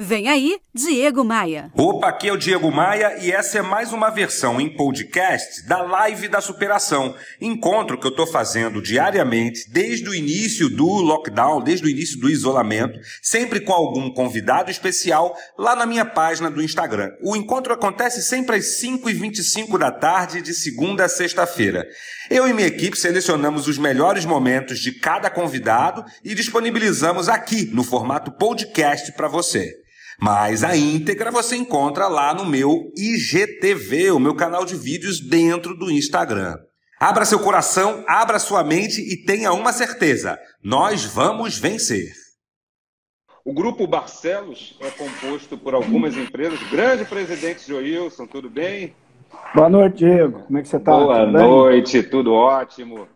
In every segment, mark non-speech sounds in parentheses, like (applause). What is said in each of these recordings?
Vem aí, Diego Maia. Opa, aqui é o Diego Maia e essa é mais uma versão em podcast da Live da Superação. Encontro que eu estou fazendo diariamente desde o início do lockdown, desde o início do isolamento, sempre com algum convidado especial lá na minha página do Instagram. O encontro acontece sempre às 5h25 da tarde, de segunda a sexta-feira. Eu e minha equipe selecionamos os melhores momentos de cada convidado e disponibilizamos aqui no formato podcast para você. Mas a íntegra você encontra lá no meu IGTV, o meu canal de vídeos dentro do Instagram. Abra seu coração, abra sua mente e tenha uma certeza: nós vamos vencer. O grupo Barcelos é composto por algumas empresas. Grande presidente Joilson, tudo bem? Boa noite, Diego. Como é que você está? Boa tudo noite, tudo ótimo.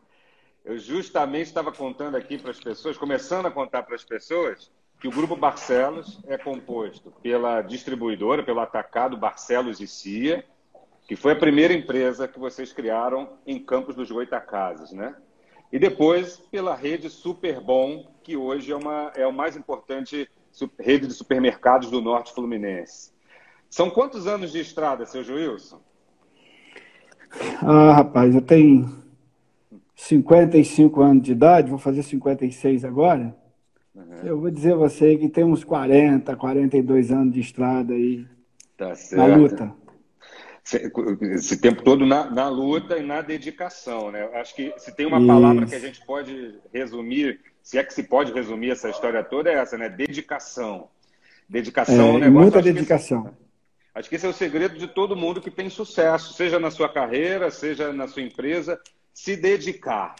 Eu justamente estava contando aqui para as pessoas, começando a contar para as pessoas, que o Grupo Barcelos é composto pela distribuidora, pelo atacado Barcelos e Cia, que foi a primeira empresa que vocês criaram em Campos dos Goitacazes, né? E depois pela rede Superbom, que hoje é, uma, é a mais importante rede de supermercados do Norte Fluminense. São quantos anos de estrada, seu Joilson? Ah, rapaz, eu tenho 55 anos de idade, vou fazer 56 agora. Uhum. Eu vou dizer a você que tem uns 40, 42 anos de estrada aí tá na luta. Esse tempo todo na, na, luta e na dedicação, né? Acho que se tem uma Isso. palavra que a gente pode resumir, se é que se pode resumir essa história toda, é essa, né? Dedicação. Dedicação é, é um negócio. Muita dedicação. Esse, acho que esse é o segredo de todo mundo que tem sucesso, seja na sua carreira, seja na sua empresa, se dedicar.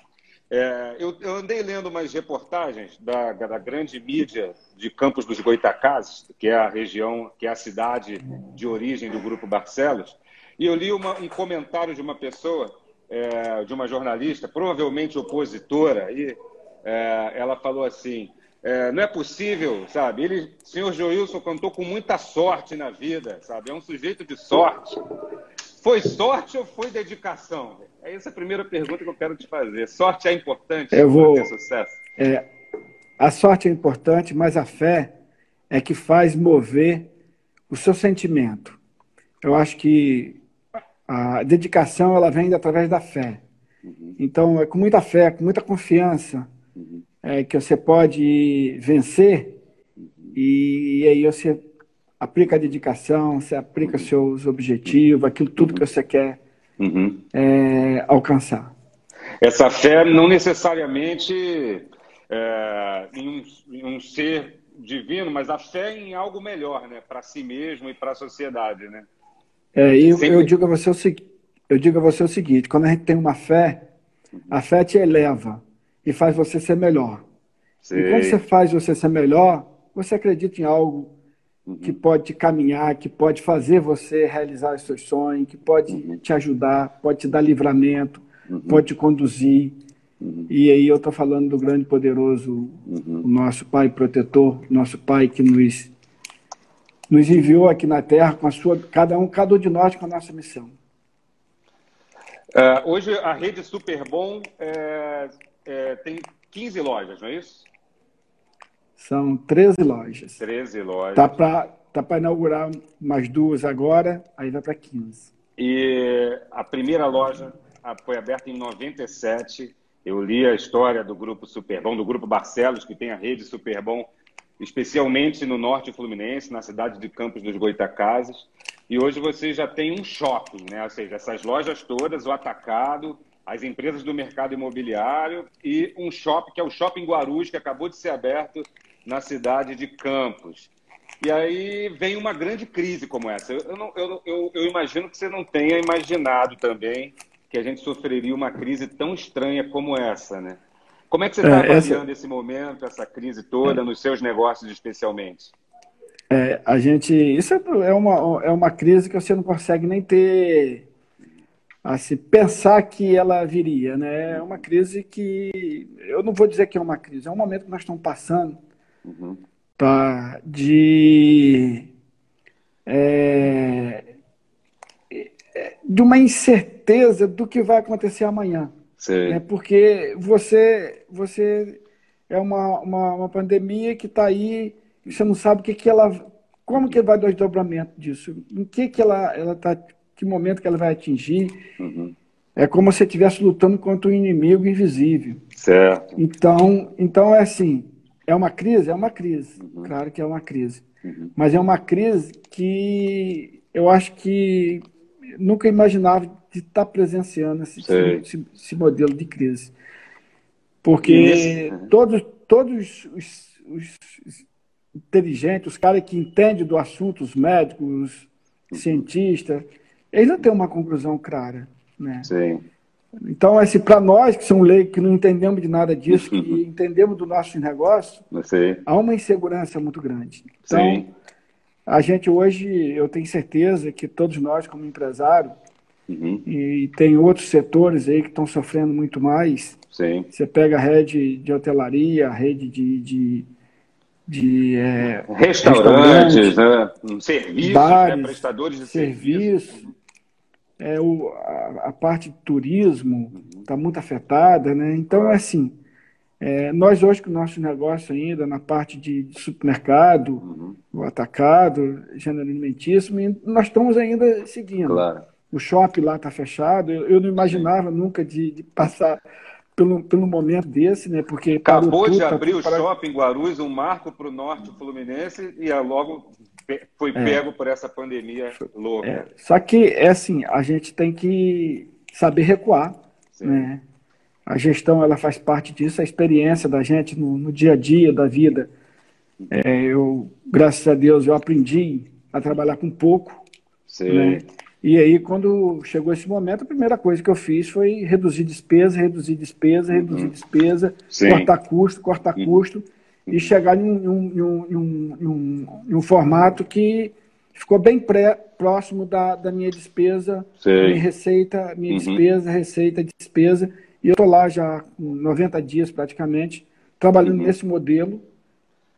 É, eu, eu, andei lendo umas reportagens da, da, grande mídia de Campos dos Goitacazes, que é a região, que é a cidade de origem do Grupo Barcelos, e eu li uma, um comentário de uma pessoa, é, de uma jornalista, provavelmente opositora, e é, ela falou assim: é, não é possível, sabe? Ele, senhor Joilson cantou com muita sorte na vida, sabe? É um sujeito de sorte. Foi sorte ou foi dedicação? É essa a primeira pergunta que eu quero te fazer. Sorte é importante eu vou, ter sucesso? É, a sorte é importante, mas a fé é que faz mover o seu sentimento. Eu acho que a dedicação ela vem através da fé. Uhum. Então, é com muita fé, com muita confiança uhum. é, que você pode vencer uhum. e, e aí você aplica a dedicação, você aplica uhum. seus objetivos, aquilo tudo que você quer uhum. é, alcançar. Essa fé não necessariamente é, em, um, em, um, ser divino, mas a fé em algo melhor, né, para si mesmo e para a sociedade, né? É, eu, Sempre... eu digo a você o seguinte, eu digo a você o seguinte: quando a gente tem uma fé, a fé te eleva e faz você ser melhor. Sei. E quando você faz você ser melhor, você acredita em algo que uhum. pode caminhar, que pode fazer você realizar os seus sonhos, que pode uhum. te ajudar, pode te dar livramento, uhum. pode te conduzir. Uhum. E aí eu estou falando do grande poderoso, uhum. o nosso Pai protetor, nosso Pai que nos nos enviou aqui na Terra com a sua, cada um, cada um de nós com a nossa missão. Uh, hoje a rede Superbom é, é, tem 15 lojas, não é isso? São 13 lojas. 13 lojas. Tá para tá inaugurar mais duas agora, aí vai para 15. E a primeira loja foi aberta em 97. Eu li a história do grupo Superbom, do grupo Barcelos, que tem a rede Superbom, especialmente no norte fluminense, na cidade de Campos dos Goitacazes. E hoje você já tem um shopping, né? ou seja, essas lojas todas, o atacado, as empresas do mercado imobiliário e um shopping, que é o Shopping Guarulhos, que acabou de ser aberto na cidade de Campos. E aí vem uma grande crise como essa. Eu, não, eu, eu, eu, imagino que você não tenha imaginado também que a gente sofreria uma crise tão estranha como essa, né? Como é que você está é, avaliando essa... esse momento, essa crise toda, é. nos seus negócios especialmente? É, a gente. Isso é uma, é uma crise que você não consegue nem ter. Assim, pensar que ela viria, né? É uma crise que. Eu não vou dizer que é uma crise, é um momento que nós estamos passando Uhum. Tá? De. É, de uma incerteza do que vai acontecer amanhã. Né? Porque você, você é uma, uma, uma pandemia que está aí, você não sabe o que, que ela como que vai dar o desdobramento disso? Em que que ela ela tá que momento que ela vai atingir? Uhum. É como se estivesse lutando contra um inimigo invisível. Certo. Então, então é assim, é uma crise, é uma crise. Uhum. Claro que é uma crise. Uhum. Mas é uma crise que eu acho que nunca imaginava de estar presenciando esse, esse, esse modelo de crise. Porque todos, todos os, os, inteligentes, os caras que entendem do assunto, os médicos, os cientistas, eles não têm uma conclusão clara. Né? Sim. Então, assim, para nós que somos leigos, que não entendemos de nada disso, que (laughs) entendemos do nosso negócio, Sim. há uma insegurança muito grande. Então, Sim. a gente hoje, eu tenho certeza que todos nós, como empresário, uhum. e tem outros setores aí que estão sofrendo muito mais. Sim. Você pega a rede de hotelaria, a rede de, de de é, restaurantes, né? serviços, né? bares, né? prestadores de serviços. Serviço. É, o, a, a, parte de turismo está muito afetada, né? Então, é assim, é, nós hoje com o nosso negócio ainda na parte de, de supermercado, uhum. o atacado, gênero alimentício, nós estamos ainda seguindo. Claro. O shopping lá está fechado. Eu, eu, não imaginava Sim. nunca de, de passar pelo, pelo momento desse, né? Porque acabou de tá abrir o para... shopping Guarulhos, um marco para o norte fluminense e logo foi é. pego por essa pandemia louca. É. Só que é assim, a gente tem que saber recuar, Sim. né? A gestão ela faz parte disso, a experiência da gente no, no dia a dia da vida. É, eu, graças a Deus, eu aprendi a trabalhar com pouco. Sim. Né? E aí, quando chegou esse momento, a primeira coisa que eu fiz foi reduzir despesa, reduzir despesa, reduzir uhum. despesa, Sim. cortar custo, cortar uhum. custo, e chegar em um, em, um, em, um, em um, formato que ficou bem pré, próximo da, da minha despesa, minha receita, minha uhum. despesa, receita, despesa. E eu estou lá já com 90 dias praticamente, trabalhando uhum. nesse modelo.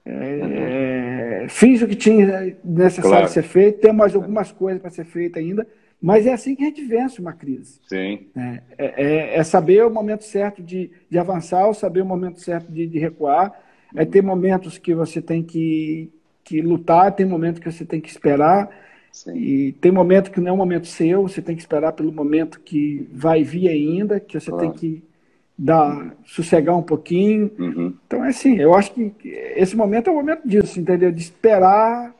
É, uhum. Fiz o que tinha necessário claro. ser feito, tem mais algumas coisas para ser feita ainda, mas é assim que a gente vence uma crise. Sim. É, é, é saber o momento certo de, de avançar, ou saber o momento certo de, de recuar. É uhum. ter momentos que você tem que, que lutar, tem momentos que você tem que esperar. Sim. E tem momento que não é um momento seu, você tem que esperar pelo momento que vai vir ainda, que você claro. tem que dar, sossegar um pouquinho. Uhum. Então, é assim, eu acho que esse momento é o momento disso, entendeu? De esperar.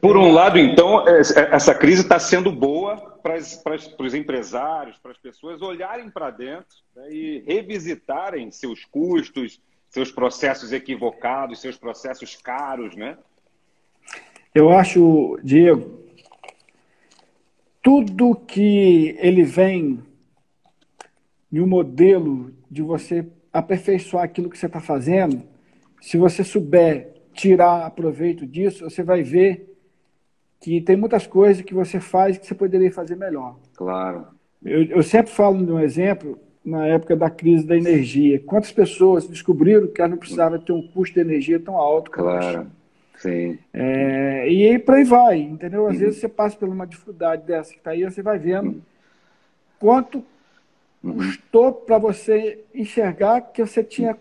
Por um lado, então, é, é, essa crise está sendo boa para, os empresários, para as pessoas olharem para dentro né, e revisitarem seus custos, seus processos equivocados, seus processos caros, né? Eu acho, Diego, tudo que ele vem em um modelo de você aperfeiçoar aquilo que você está fazendo, se você souber tirar proveito disso, você vai ver que tem muitas coisas que você faz que você poderia fazer melhor. Claro. Eu, eu sempre falo de um exemplo, na época da crise da energia. Quantas pessoas descobriram que ela não precisava ter um custo de energia tão alto? Claro. Sim. É, e aí por aí vai, entendeu? Às uhum. vezes você passa por uma dificuldade dessa que está aí, você vai vendo uhum. quanto uhum. custou para você enxergar que você tinha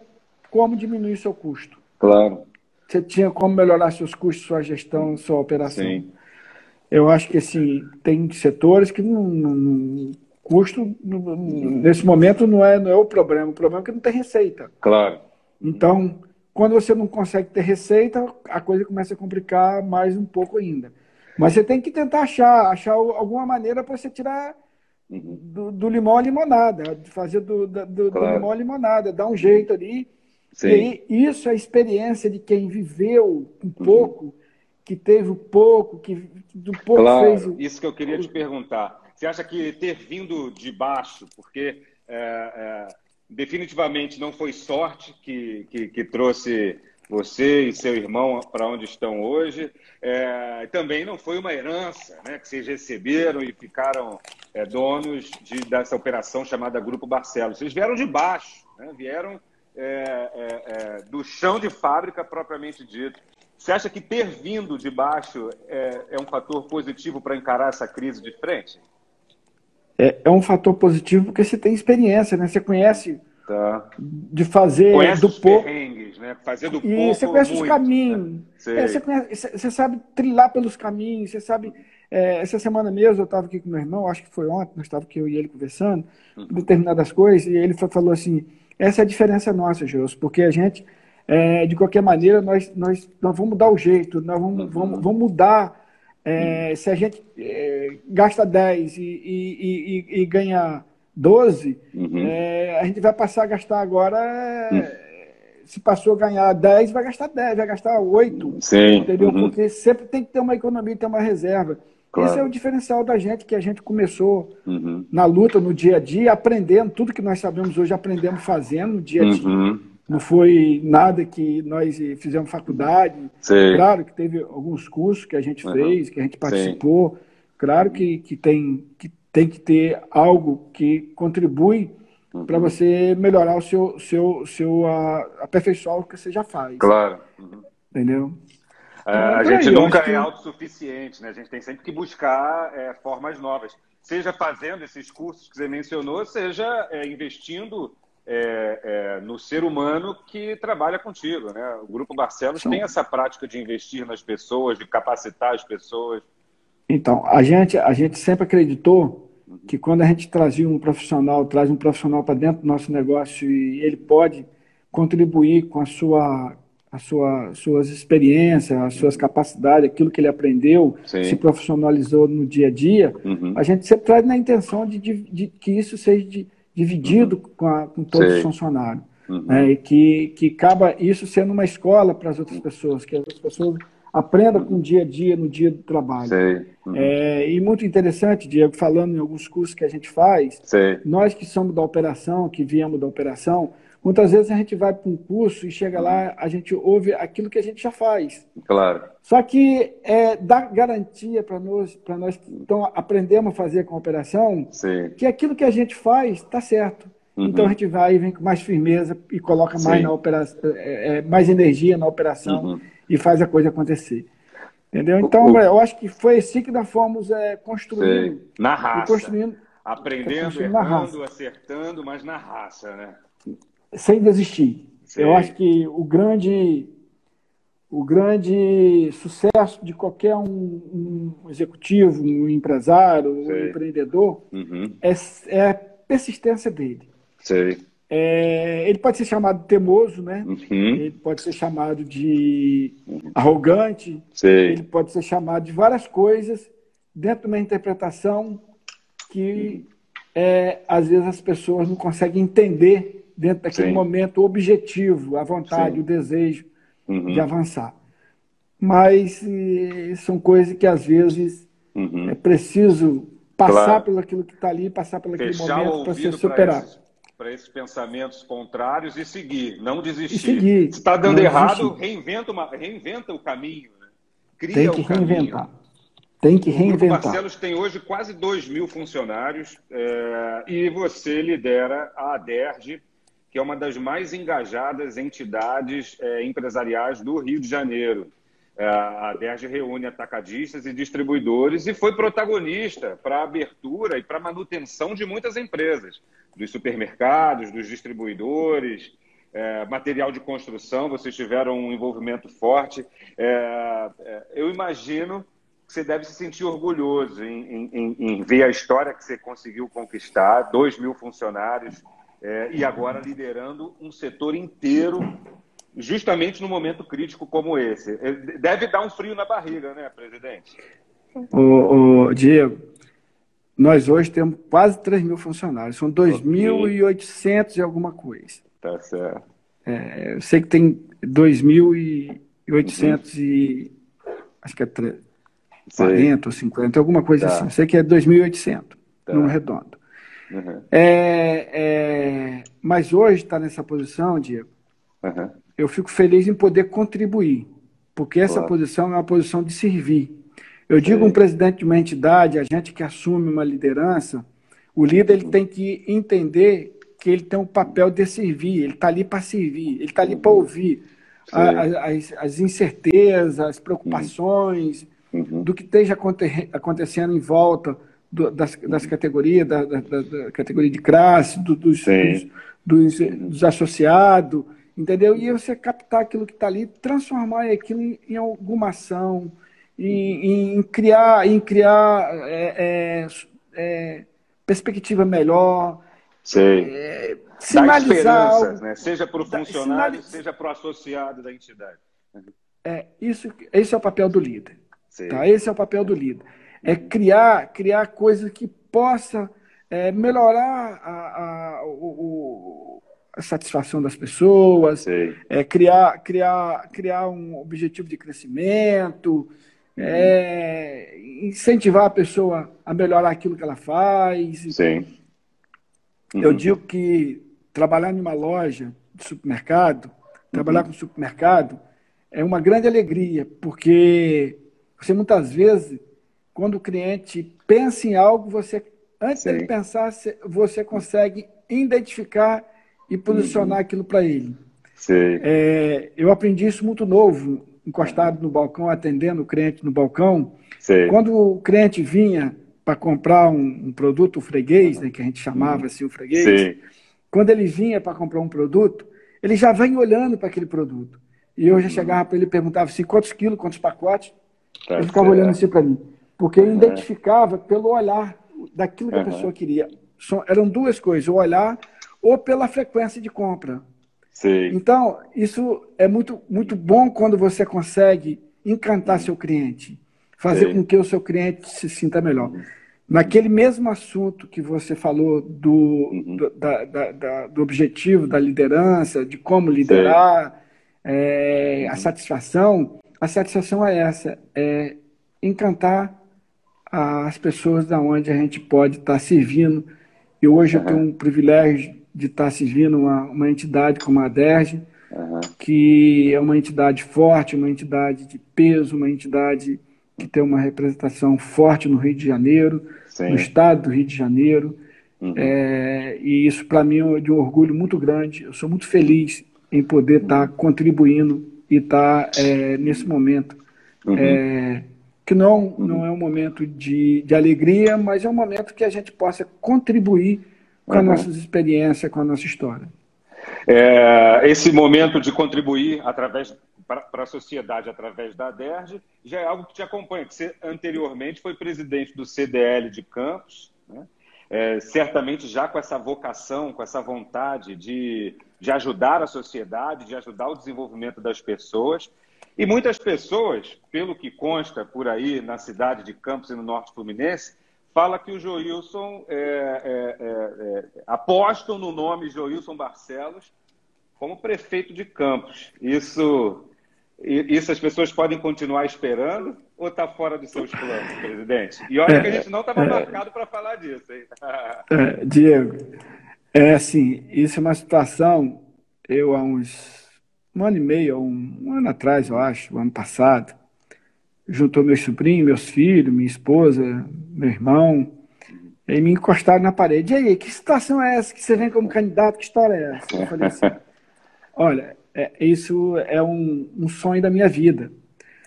como diminuir seu custo. Claro. Você tinha como melhorar seus custos, sua gestão, sua operação. Sim. Eu acho que assim, tem setores que não, não custo nesse momento não é, não é o problema, o problema é que não tem receita. Claro. Então, quando você não consegue ter receita, a coisa começa a complicar mais um pouco ainda. Mas você tem que tentar achar, achar alguma maneira para você tirar Uhum. do, do, limão à limonada, fazer do, do, claro. do, limão à limonada, dar um jeito ali. Sim. E aí, isso é a experiência de quem viveu um uhum. pouco, que teve o pouco, que do pouco claro. fez. Isso que eu queria te perguntar. Você acha que ter vindo de baixo, porque é, é, definitivamente não foi sorte que, que, que trouxe você e seu irmão para onde estão hoje. É, também não foi uma herança né, que vocês receberam e ficaram é, donos de, dessa operação chamada Grupo Barcelos. Vocês vieram de baixo, né, vieram é, é, do chão de fábrica propriamente dito. Você acha que ter vindo de baixo é, é um fator positivo para encarar essa crise de frente? É, um fator positivo porque você tem experiência, né? Você conhece tá. de fazer conhece do pouco né? Fazer do E você conhece muito, os caminhos. Né? É, você, conhece, você, sabe trilhar pelos caminhos, você sabe. É, essa semana mesmo eu estava aqui com meu irmão, acho que foi ontem, nós estávamos aqui eu e ele conversando, uhum. determinadas coisas, e ele falou assim: essa é a diferença nossa, Jus, porque a gente, é, de qualquer maneira, nós, nós, nós vamos mudar o jeito, nós vamos, uhum. vamos, vamos mudar. É, uhum. Se a gente é, gasta 10 e, e, e, e ganha 12, uhum. é, a gente vai passar a gastar agora. Uhum. Se passou a ganhar 10, vai gastar 10, vai gastar 8. Sim. Entendeu? Uhum. Porque sempre tem que ter uma economia, ter uma reserva. Claro. Esse é o diferencial da gente, que a gente começou uhum. na luta, no dia a dia, aprendendo tudo que nós sabemos hoje, aprendemos fazendo no dia a dia. Não foi nada que nós fizemos faculdade. Sim. Claro que teve alguns cursos que a gente uhum. fez, que a gente participou. Sim. Claro que, que, tem, que tem que ter algo que contribui uhum. para você melhorar o seu, seu, seu uh, aperfeiçoar o que você já faz. Claro. Uhum. Entendeu? É, então, a gente aí, nunca é que... autossuficiente, né? A gente tem sempre que buscar é, formas novas. Seja fazendo esses cursos que você mencionou, seja é, investindo é, é, no ser humano que trabalha contigo, né? O Grupo Barcelos tem essa prática de investir nas pessoas, de capacitar as pessoas. Então, a gente, a gente sempre acreditou que quando a gente trazia um profissional, traz um profissional para dentro do nosso negócio e ele pode contribuir com a sua, a sua, suas experiências, as suas capacidades, aquilo que ele aprendeu, Sim. se profissionalizou no dia a dia, uhum. a gente sempre traz na intenção de, de, de que isso seja de, dividido uhum. com, a, com, todos os funcionários. Uhum. Né? E que, que acaba isso sendo uma escola para as outras pessoas, que as outras pessoas aprenda com o dia a dia, no dia do trabalho. Uhum. É, e muito interessante, Diego, falando em alguns cursos que a gente faz, nós que somos da operação, que viemos da operação, muitas vezes a gente vai para um curso e chega lá, a gente ouve aquilo que a gente já faz. Claro. Só que é, dá garantia para nós, para nós que então, aprendemos a fazer com a operação, Sim. que aquilo que a gente faz está certo. Uhum. Então a gente vai e vem com mais firmeza e coloca mais, na operação, é, é, mais energia na operação. Uhum e faz a coisa acontecer. Entendeu? Então, o, eu acho que foi assim que nós fomos é, construindo. Na raça. Construindo, Aprendendo, construindo errando, acertando, mas na raça, né? Sem desistir. Sim. Eu acho que o grande, o grande sucesso de qualquer um, um executivo, um empresário, Sim. um empreendedor, uhum. é, é a persistência dele. Sim. É, ele pode ser chamado de teimoso, né? Uhum. Ele pode ser chamado de arrogante. Ele pode ser chamado de várias coisas dentro de uma interpretação que é, às vezes as pessoas não conseguem entender dentro daquele Sim. momento o objetivo, a vontade, Sim. o desejo uhum. de avançar. Mas e, são coisas que às vezes uhum. é preciso passar claro. pelo aquilo que está ali, passar pelo aquele momento para se superar para esses pensamentos contrários e seguir, não desistir. Seguir, Se está dando errado, reinventa, uma, reinventa o caminho. Né? Cria tem que reinventar. Tem que reinventar. O Barcelos tem hoje quase 2 mil funcionários é, e você lidera a ADERJ, que é uma das mais engajadas entidades é, empresariais do Rio de Janeiro. É, a ADERJ reúne atacadistas e distribuidores e foi protagonista para a abertura e para a manutenção de muitas empresas dos supermercados, dos distribuidores, é, material de construção, vocês tiveram um envolvimento forte. É, é, eu imagino que você deve se sentir orgulhoso em, em, em, ver a história que você conseguiu conquistar, dois mil funcionários, é, e agora liderando um setor inteiro, justamente no momento crítico como esse. É, deve dar um frio na barriga, né, presidente? O, o Diego, nós hoje temos quase 3 mil funcionários, são 2.800 e alguma coisa. Tá certo. É, eu sei que tem 2.800 uhum. e. Acho que é 3, 40 ou 50, alguma coisa tá. assim. Eu sei que é 2.800, tá. no redondo. Uhum. É, é, mas hoje está nessa posição, Diego. Uhum. Eu fico feliz em poder contribuir, porque essa claro. posição é uma posição de servir. Eu digo um presidente de uma entidade, a gente que assume uma liderança, o líder ele tem que entender que ele tem um papel de servir, ele está ali para servir, ele está ali para ouvir as, as, incertezas, as preocupações uhum. do que esteja acontecendo em volta do, das, das categorias, da, da, da, categoria de classe, do, dos, dos, dos, dos, associados, entendeu? E você captar aquilo que está ali, transformar aquilo em, em alguma ação, em, em, criar, em criar é, é, é, perspectiva melhor. Sei. É, sinalizar algo, né? Seja para o funcionário, seja para o associado da entidade. É, isso, esse é o papel do líder. Tá? Esse é o papel do líder. É criar, criar coisas que possa é, melhorar a, a, o, a, satisfação das pessoas, é, criar, criar, criar um objetivo de crescimento, é, incentivar a pessoa a melhorar aquilo que ela faz. Sim. Uhum. Eu digo que trabalhar em uma loja de supermercado, trabalhar uhum. com supermercado, é uma grande alegria, porque você muitas vezes, quando o cliente pensa em algo, você antes Sim. dele pensar, você consegue identificar e posicionar uhum. aquilo para ele. É, eu aprendi isso muito novo encostado no balcão, atendendo o cliente no balcão. Sei. Quando o cliente vinha para comprar um, um, produto, o freguês, né, que a gente chamava assim o freguês, Sei. quando ele vinha para comprar um produto, ele já vem olhando para aquele produto. E eu já chegava para ele e perguntava assim, quantos quilos, quantos pacotes? Tá ele ficava certo. olhando assim para mim. Porque ele identificava pelo olhar daquilo que uhum. a pessoa queria. São, eram duas coisas, o olhar ou pela frequência de compra. Sim. Então, isso é muito, muito bom quando você consegue encantar seu cliente, fazer Sim. com que o seu cliente se sinta melhor. Naquele mesmo assunto que você falou do, uhum. do, da, da, da, do objetivo da liderança, de como liderar, é, uhum. a satisfação, a satisfação é essa, é encantar as pessoas da onde a gente pode estar servindo. E hoje uhum. eu tenho um privilégio de estar servindo uma, uma entidade como a DERJ, uhum. que é uma entidade forte, uma entidade de peso, uma entidade que tem uma representação forte no Rio de Janeiro, Sim. no estado do Rio de Janeiro. Uhum. É, e isso, para mim, é de um orgulho muito grande. Eu sou muito feliz em poder estar uhum. contribuindo e estar é, nesse momento. Uhum. É, que não, uhum. não é um momento de, de alegria, mas é um momento que a gente possa contribuir com uhum. as nossas experiências, com a nossa história. É, esse momento de contribuir através para a sociedade através da DERJ já é algo que te acompanha, que você anteriormente foi presidente do CDL de Campos, né? é, certamente já com essa vocação, com essa vontade de, de ajudar a sociedade, de ajudar o desenvolvimento das pessoas. E muitas pessoas, pelo que consta por aí na cidade de Campos e no Norte Fluminense, fala que o Joilson é, é, é, é, apostam no nome Joilson Barcelos como prefeito de Campos. Isso, isso as pessoas podem continuar esperando ou está fora dos seus planos, presidente? E olha que a gente não estava é. marcado para falar disso, hein? (laughs) É, Diego, é assim, isso é uma situação, eu há uns um ano e meio, um, um ano atrás, eu acho, um ano passado, juntou meus sobrinhos, meus filhos, minha esposa, meu irmão, e me encostaram na parede. E aí, que situação é essa que você vem como candidato? Que história é essa? Eu falei assim, (laughs) olha, é, isso é um, um, sonho da minha vida.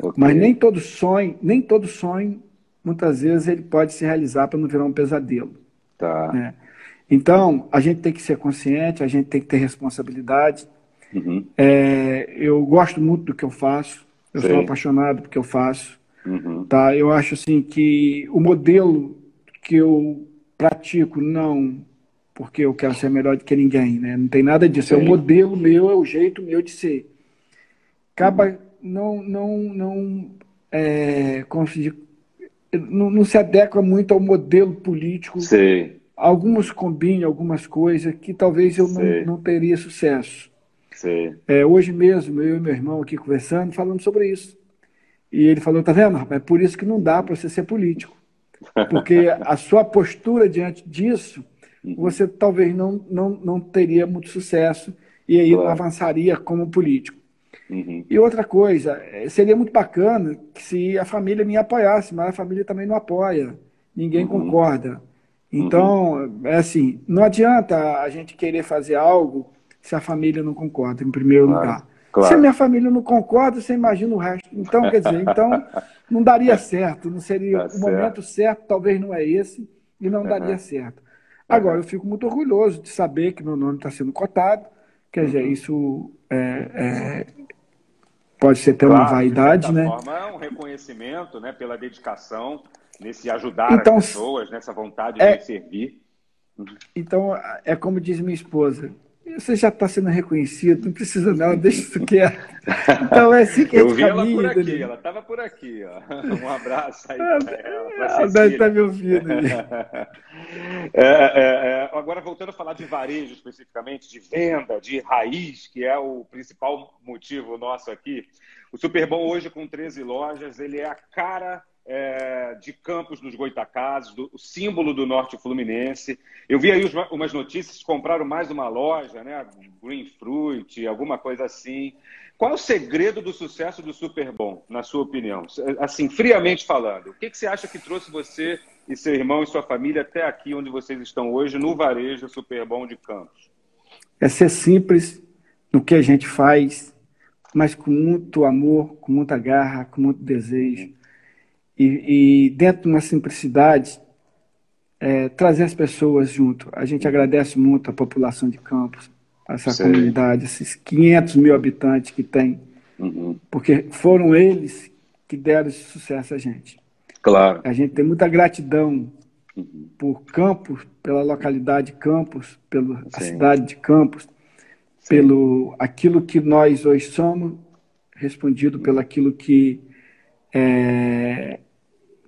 Okay. Mas nem todo sonho, nem todo sonho, muitas vezes ele pode se realizar para não virar um pesadelo. Tá. Né? Então, a gente tem que ser consciente, a gente tem que ter responsabilidade. Uhum. É, eu gosto muito do que eu faço. Eu Sim. sou apaixonado porque eu faço. Uhum. Tá? Eu acho assim que o modelo que eu pratico não porque eu quero ser melhor do que ninguém, né? Não tem nada disso. Sim. É o modelo meu, é o jeito meu de ser. Acaba não não não é, como se diz, não, não, se adequa muito ao modelo político. Sim. Alguns combinam algumas coisas que talvez eu não, não teria sucesso. É, hoje mesmo, eu e meu irmão aqui conversando, falando sobre isso. E ele falou: tá vendo, rapaz? É por isso que não dá para você ser político. Porque a sua postura diante disso, uhum. você talvez não, não, não teria muito sucesso e aí claro. não avançaria como político. Uhum. E outra coisa, é, seria muito bacana se a família me apoiasse, mas a família também não apoia, ninguém uhum. concorda. Então, uhum. é assim, não adianta a gente querer fazer algo se a família não concorda, em primeiro claro, lugar. Claro. Se a minha família não concorda, você imagina o resto. Então, quer dizer, então não daria certo, não seria tá o certo. momento certo, talvez não é esse, e não uhum. daria certo. Agora, eu fico muito orgulhoso de saber que meu nome está sendo cotado, Quer dizer, uhum. isso é, é, pode ser até claro, uma vaidade, né? Forma, é um reconhecimento né, pela dedicação nesse ajudar então, as pessoas, nessa vontade é, de servir. Uhum. Então, é como diz minha esposa, você já está sendo reconhecido, não precisa não, deixa isso quieto. Então é assim que Eu vi ela por aqui, ela estava por aqui. Ó. Um abraço aí para ela. Ela deve estar tá me ouvindo. (laughs) é, é, é, agora, voltando a falar de varejo especificamente, de venda, de raiz, que é o principal motivo nosso aqui. O Superbom hoje com 13 lojas, ele é a cara é, de Campos nos Goitacazes, do, o símbolo do Norte Fluminense. Eu vi aí umas notícias compraram mais uma loja, né? Green Fruit, alguma coisa assim. Qual é o segredo do sucesso do Superbom, na sua opinião? Assim, friamente falando, o que, que você acha que trouxe você e seu irmão e sua família até aqui onde vocês estão hoje, no varejo Superbom de Campos? É ser simples no que a gente faz, mas com muito amor, com muita garra, com muito desejo e, e dentro de uma simplicidade, é, trazer as pessoas junto. A gente agradece muito a população de Campos, essa comunidade, esses 500 mil habitantes que tem, uhum. porque foram eles que deram esse sucesso a gente. Claro. A gente tem muita gratidão uhum. por Campos, pela localidade de Campos, pela cidade de Campos, Sim. pelo aquilo que nós hoje somos, respondido pelo aquilo que é,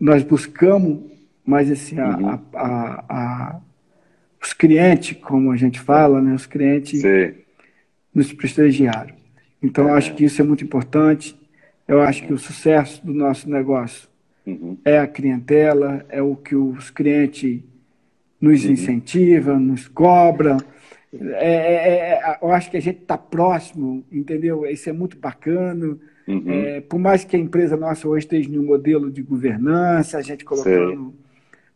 nós buscamos mais assim, a, uhum. a, a, os clientes, como a gente fala, né, os clientes Sim. nos prestigiaram. Então, é. acho que isso é muito importante. Eu acho que o sucesso do nosso negócio uhum. é a clientela, é o que os clientes nos uhum. incentivam, nos cobram. É, é, é, eu acho que a gente está próximo, entendeu? Isso é muito bacana. Uhum. É, por mais que a empresa nossa hoje esteja em um modelo de governança, a gente colocando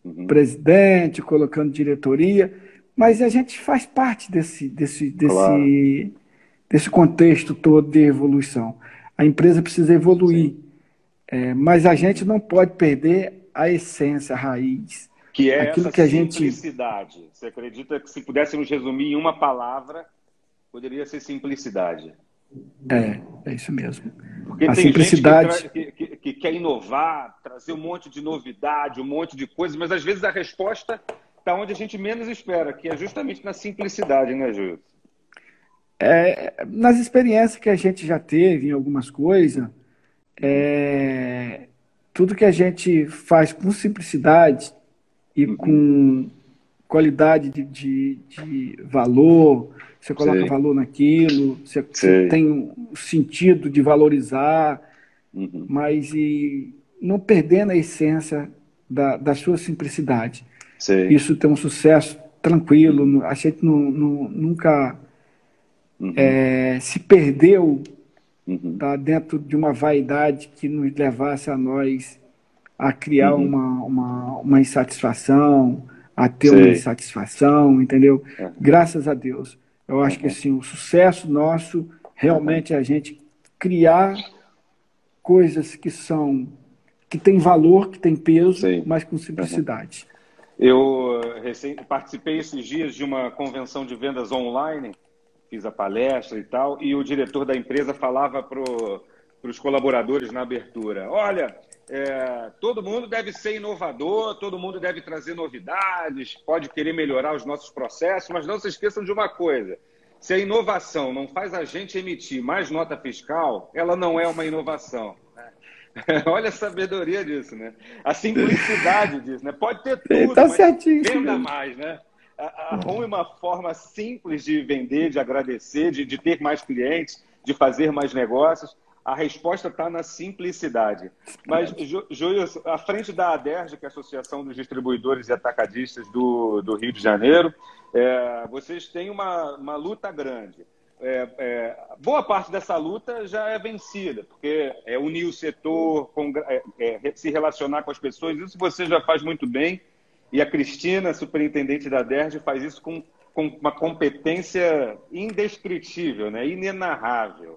uhum. presidente, colocando diretoria, mas a gente faz parte desse, desse, desse, claro. desse contexto todo de evolução. A empresa precisa evoluir, é, mas a gente não pode perder a essência, a raiz. Que é aquilo que a simplicidade. Gente... Você acredita que se pudéssemos resumir em uma palavra, poderia ser simplicidade? É, é isso mesmo. Porque a tem simplicidade... gente que, que, que, quer inovar, trazer um monte de novidade, um monte de coisas, mas às vezes a resposta está onde a gente menos espera, que é justamente na simplicidade, né, Júlio? É, nas experiências que a gente já teve em algumas coisas, é, tudo que a gente faz com simplicidade e uhum. com qualidade de, de, de valor, você coloca Sim. valor naquilo, você, você tem um sentido de valorizar, uhum. mas e não perdendo a essência da, da sua simplicidade. Sim. Isso tem um sucesso tranquilo, a gente não, não, nunca uhum. é, se perdeu uhum. tá, dentro de uma vaidade que nos levasse a nós a criar uhum. uma, uma, uma insatisfação, a ter Sim. uma insatisfação, entendeu? É. Graças a Deus. Eu acho que assim, o sucesso nosso realmente é a gente criar coisas que são que têm valor, que têm peso, Sim. mas com simplicidade. Eu recém, participei esses dias de uma convenção de vendas online, fiz a palestra e tal, e o diretor da empresa falava para os colaboradores na abertura: olha, é, todo mundo deve ser inovador, todo mundo deve trazer novidades, pode querer melhorar os nossos processos, mas não se esqueçam de uma coisa: se a inovação não faz a gente emitir mais nota fiscal, ela não é uma inovação. Né? (laughs) Olha a sabedoria disso, né? A simplicidade disso, né? Pode ter tudo, tá mas venda mais, né? Arrume uma forma simples de vender, de agradecer, de, de ter mais clientes, de fazer mais negócios a resposta está na simplicidade. Mas, Júlio, à frente da ADERJ, que é a Associação dos Distribuidores e Atacadistas do, do Rio de Janeiro, é, vocês têm uma, uma luta grande. É, é, boa parte dessa luta já é vencida, porque é unir o setor, com, é, é, se relacionar com as pessoas, isso você já faz muito bem. E a Cristina, superintendente da DERJ, faz isso com, com uma competência indescritível, né? inenarrável.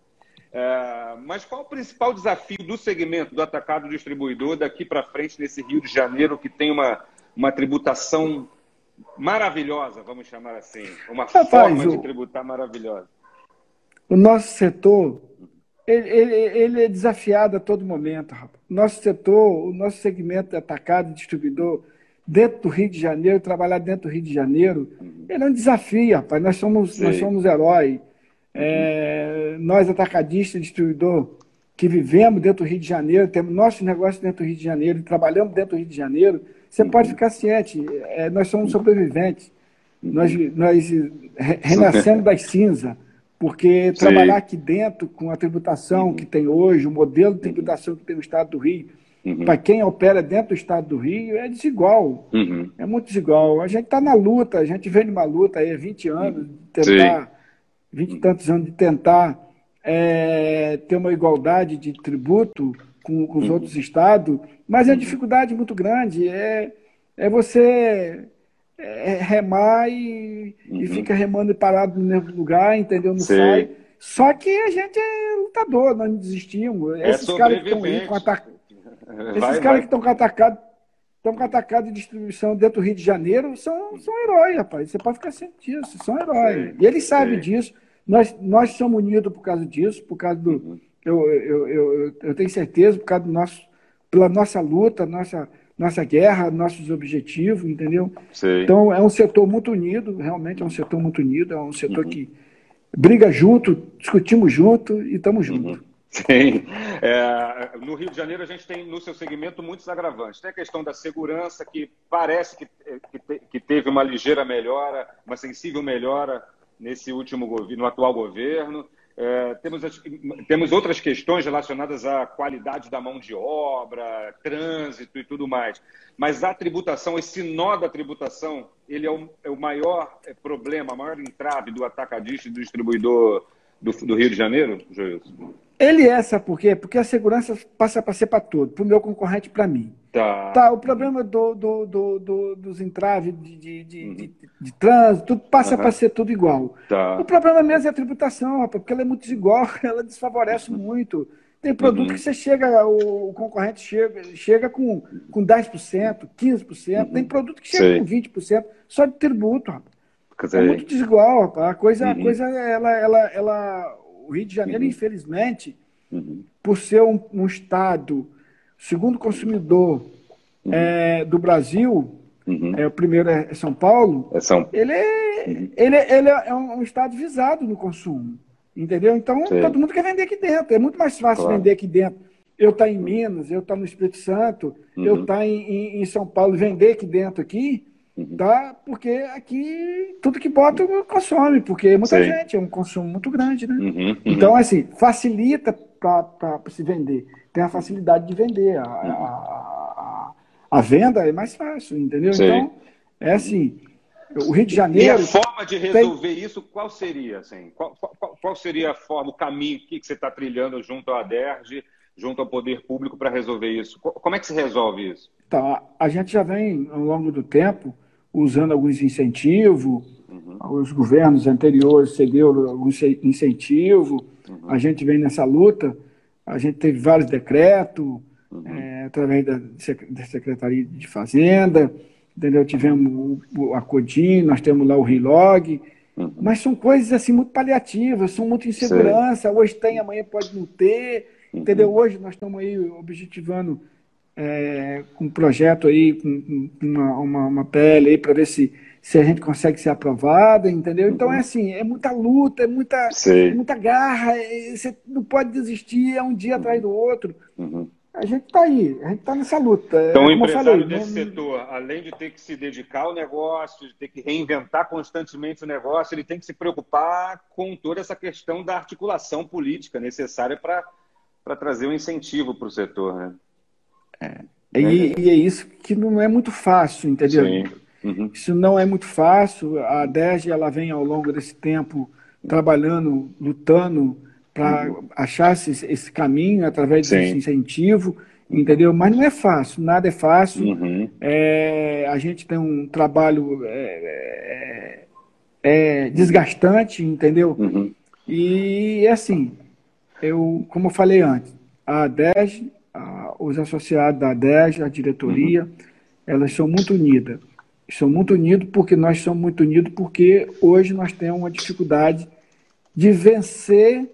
É, mas qual o principal desafio do segmento do atacado distribuidor daqui para frente nesse Rio de Janeiro que tem uma, uma tributação maravilhosa, vamos chamar assim, uma Rapaz, forma de tributar maravilhosa? o nosso setor ele, ele, ele, é desafiado a todo momento, rapaz. Nosso setor, o nosso segmento de atacado, distribuidor, dentro do Rio de Janeiro, trabalhar dentro do Rio de Janeiro, ele é um desafio, rapaz. Nós somos, nós somos herói. É, nós, atacadistas, distribuidor, que vivemos dentro do Rio de Janeiro, temos nossos negócios dentro do Rio de Janeiro, trabalhamos dentro do Rio de Janeiro, você uhum. pode ficar ciente, é, nós somos sobreviventes. Uhum. Nós, nós renascemos das cinzas. Porque Sim. trabalhar aqui dentro com a tributação uhum. que tem hoje, o modelo de tributação que tem o Estado do Rio, uhum. para quem opera dentro do Estado do Rio, é desigual. Uhum. É muito desigual. A gente está na luta, a gente vem numa luta aí há 20 anos de tentar, Sim. 20 e tantos anos de tentar é, ter uma igualdade de tributo com, com os uhum. outros estados, mas é uma dificuldade muito grande. É, é você é, remar e, uhum. e, fica remando e parado no mesmo lugar, entendeu? Não sai. Só que a gente é lutador, nós não desistimos. É Esses caras que estão aí com ataque. (laughs) Esses caras que estão com atacado, estão com atacado de distribuição dentro do Rio de Janeiro são, são heróis, rapaz. Você pode ficar ciente disso, são heróis. Sim. E eles sabem Sim. disso. Nós, nós somos unidos por causa disso, por causa do. Uhum. Eu, eu, eu, eu, tenho certeza, por causa do nosso, pela nossa luta, nossa nossa guerra, nossos objetivos, entendeu? Sim. Então é um setor muito unido, realmente é um setor muito unido, é um setor uhum. que briga junto, discutimos junto e estamos juntos. Uhum. Sim. É, no Rio de Janeiro, a gente tem no seu segmento muitos agravantes. Tem a questão da segurança, que parece que, que, que teve uma ligeira melhora, uma sensível melhora nesse último no atual governo. É, temos, temos outras questões relacionadas à qualidade da mão de obra, trânsito e tudo mais. Mas a tributação, esse nó da tributação, ele é o, é o maior é, problema, a maior entrave do atacadista e do distribuidor do, do Rio de Janeiro, Joilson? Ele é, sabe por quê? Porque a segurança passa para ser para todo, para o meu concorrente e para mim. Tá. tá. O problema do, do, do, do dos entraves de, de, de, uhum. de, de trânsito, tudo passa uhum. para ser tudo igual. Tá. O problema mesmo é a tributação, rapaz, porque ela é muito desigual, (laughs) ela desfavorece uhum. muito. Tem produto uhum. que você chega, o, concorrente chega, chega com, com 10%, 15%, uhum. tem produto que chega Sei. com 20%, só de tributo, rapaz. É muito desigual, rapaz. A coisa, a uhum. coisa ela, ela, ela, o Rio de Janeiro, uhum. infelizmente, uhum. por ser um, um, estado, segundo consumidor uhum. é, do Brasil, uhum. é, o primeiro é São Paulo, é São... Ele, é, uhum. ele, é, ele é um, um, estado visado no consumo. Entendeu? Então, Sim. todo mundo quer vender aqui dentro. É muito mais fácil claro. vender aqui dentro. Eu estar tá em Minas, eu estar tá no Espírito Santo, eu estar tá em, em, em São Paulo, vender aqui dentro aqui, Uhum. Tá? Porque aqui tudo que bota consome, porque muita Sim. gente, é um consumo muito grande, né? Uhum, uhum. Então, assim, facilita para se vender. Tem a facilidade de vender. A, a, a, a venda é mais fácil, entendeu? Então, é assim. O Rio de Janeiro. E a forma de resolver tem... isso, qual seria? Assim? Qual, qual, qual, seria a forma, o caminho que, que você está trilhando junto à DERJ, junto ao poder público para resolver isso? Como é que se resolve isso? Tá, a gente já vem, ao longo do tempo, usando alguns incentivos, uhum. os governos anteriores cederam alguns incentivos, uhum. a gente vem nessa luta, a gente teve vários decretos, uhum. é, através da, da, Secretaria de Fazenda, entendeu? tivemos o, a CODIN, nós temos lá o RILOG, uhum. mas são coisas assim muito paliativas, são muito insegurança, hoje tem, amanhã pode não ter, entendeu? Uhum. Hoje nós estamos aí objetivando é, com um projeto aí, com, com uma, uma, uma PL aí para ver se, se a gente consegue ser aprovada, entendeu? Então é assim, é muita luta, é muita, é muita garra, é, você não pode desistir, é um dia atrás do outro. Uhum. A gente está aí, a gente está nessa luta. É então, o empresário falei, desse não... setor, além de ter que se dedicar ao negócio, de ter que reinventar constantemente o negócio, ele tem que se preocupar com toda essa questão da articulação política necessária para trazer um incentivo para o setor, né? É. E, e, é isso que não é muito fácil, entendeu? Uhum. Isso não é muito fácil. A DERJ ela vem ao longo desse tempo trabalhando, lutando para uhum. achar esse, esse, caminho através Sim. desse incentivo, entendeu? Mas não é fácil, nada é fácil. Uhum. É, a gente tem um trabalho é, é, é desgastante, entendeu? Uhum. E assim, eu, como eu falei antes, a DERJ os associados da DES, a diretoria, uhum. elas são muito unidas. São muito unidos porque nós somos muito unidos porque hoje nós temos uma dificuldade de vencer,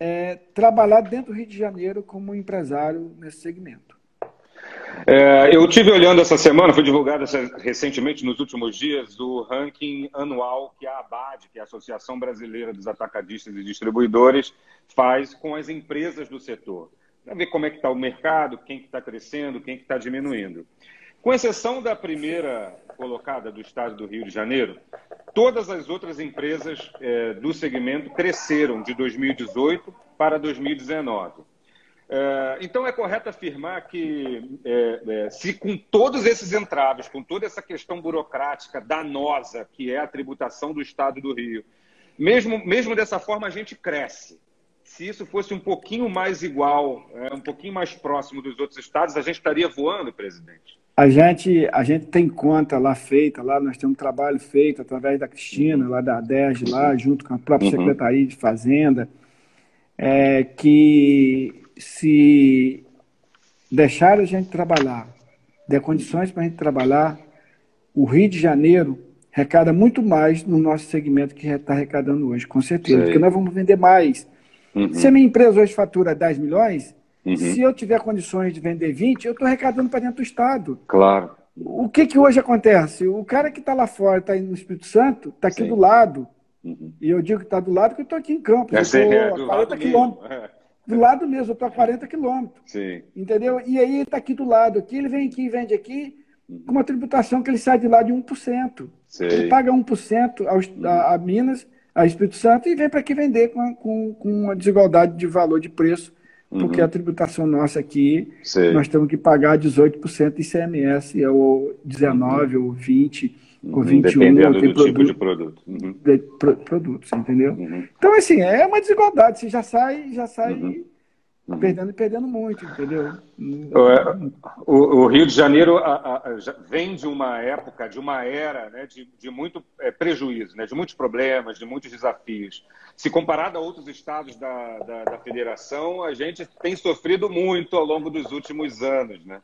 é, trabalhar dentro do Rio de Janeiro como empresário nesse segmento. É, eu tive olhando essa semana, foi divulgado recentemente, nos últimos dias, o ranking anual que a ABAD, que é a Associação Brasileira dos Atacadistas e Distribuidores, faz com as empresas do setor. Para ver como é que está o mercado, quem está que tá crescendo, quem que está diminuindo. Com exceção da primeira colocada do estado do Rio de Janeiro, todas as outras empresas é, do segmento cresceram de 2018 para 2019. É, então é correto afirmar que é, se com todos esses entraves, com toda essa questão burocrática danosa que é a tributação do Estado do Rio, mesmo, mesmo dessa forma a gente cresce. Se isso fosse um pouquinho mais igual, é, um pouquinho mais próximo dos outros estados, a gente estaria voando, presidente. A gente, a gente tem conta lá feita, lá nós temos um trabalho feito através da Cristina, lá da ADERJ, lá, junto com a própria uhum. Secretaria de Fazenda, é, que se deixar a gente trabalhar, der condições para a gente trabalhar, o Rio de Janeiro recada muito mais no nosso segmento que está arrecadando hoje, com certeza, Sei. porque nós vamos vender mais. Uhum. Se a minha empresa hoje fatura 10 milhões, Uhum. Se eu tiver condições de vender 20, eu estou arrecadando para dentro do Estado. Claro. O que, que hoje acontece? O cara que está lá fora, está no Espírito Santo, está aqui Sim. do lado. Uhum. E eu digo que está do lado porque eu estou aqui em Campos. É, eu estou a 40 quilômetros. É. Do lado mesmo, eu estou a 40 quilômetros. Sim. Entendeu? E aí ele está aqui do lado. Aqui ele vem aqui e vende aqui uhum. com uma tributação que ele sai de lá de 1%. Sim. Ele paga 1% aos, uhum. a, a Minas, a Espírito Santo, e vem para aqui vender com, com, com uma desigualdade de valor de preço porque uhum. a tributação nossa aqui, Sei. nós temos que pagar 18% de ICMS, ou 19%, uhum. ou 20%, uhum. ou 21%. Dependendo do produto, tipo de produto. Uhum. De pro, produtos, entendeu? Uhum. Então, assim, é uma desigualdade. Você já sai, já sai uhum. Perdendo e perdendo muito, entendeu? O, o Rio de Janeiro a, a, vem de uma época, de uma era né, de, de muito é, prejuízo, né, de muitos problemas, de muitos desafios. Se comparado a outros estados da, da, da, federação, a gente tem sofrido muito ao longo dos últimos anos, né?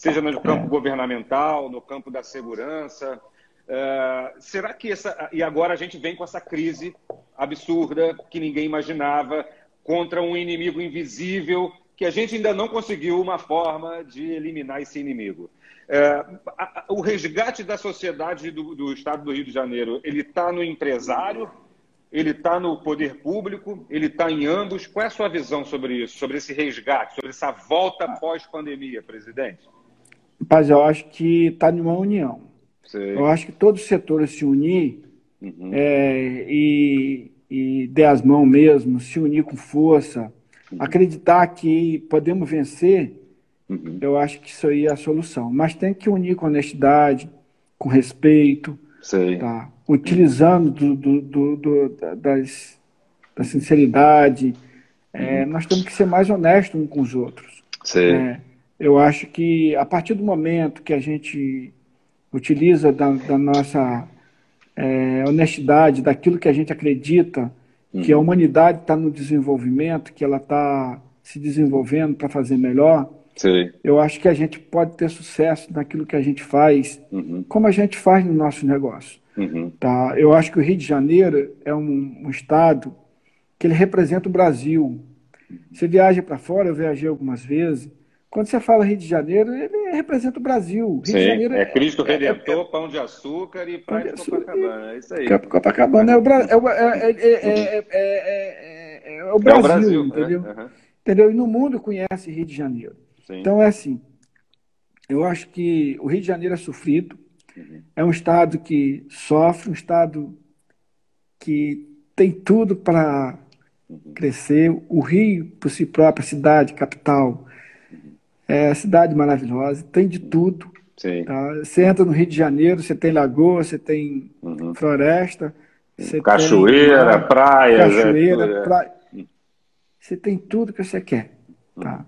seja no campo é. governamental, no campo da segurança. Uh, será que essa. E agora a gente vem com essa crise absurda que ninguém imaginava contra um inimigo invisível que a gente ainda não conseguiu uma forma de eliminar esse inimigo. É, o resgate da sociedade do, do, Estado do Rio de Janeiro, ele está no empresário, ele está no poder público, ele está em ambos. Qual é a sua visão sobre isso, sobre esse resgate, sobre essa volta pós-pandemia, presidente? Mas eu acho que está numa união. Sei. Eu acho que todos os setores se unir uhum. é, e e der as mãos mesmo, se unir com força, uhum. acreditar que podemos vencer, uhum. eu acho que isso aí é a solução. Mas tem que unir com honestidade, com respeito, tá? utilizando do, do, do, das, da sinceridade. É, uhum. nós temos que ser mais honestos uns com os outros. É, eu acho que a partir do momento que a gente utiliza da, da nossa é, honestidade daquilo que a gente acredita, uhum. que a uhum. humanidade está no desenvolvimento, que ela está se desenvolvendo para fazer melhor, Sim. eu acho que a gente pode ter sucesso naquilo que a gente faz, uhum. como a gente faz no nosso negócio. Uhum. Tá? Eu acho que o Rio de Janeiro é um, um estado que ele representa o Brasil. Você viaja para fora, eu viajei algumas vezes, quando você fala Rio de Janeiro, ele representa o Brasil. Rio Sim, de Janeiro é, é Cristo Redentor, é, é, Pão de Açúcar e Praia de Copacabana. É isso aí. Copacabana é o, Bra é, o Brasil, Brasil, entendeu? Uhum. entendeu? E no mundo conhece Rio de Janeiro. Sim. Então é assim. Eu acho que o Rio de Janeiro é sofrido. Uhum. É um estado que sofre, um estado que tem tudo para uhum. crescer. O Rio, por si próprio, a cidade, capital, é cidade maravilhosa, tem de tudo. Tá? Você entra no Rio de Janeiro, você tem lagoa, você tem uhum. floresta, você cachoeira, tem, praia, cachoeira, é. praia. Você tem tudo que você quer, tá? Uhum.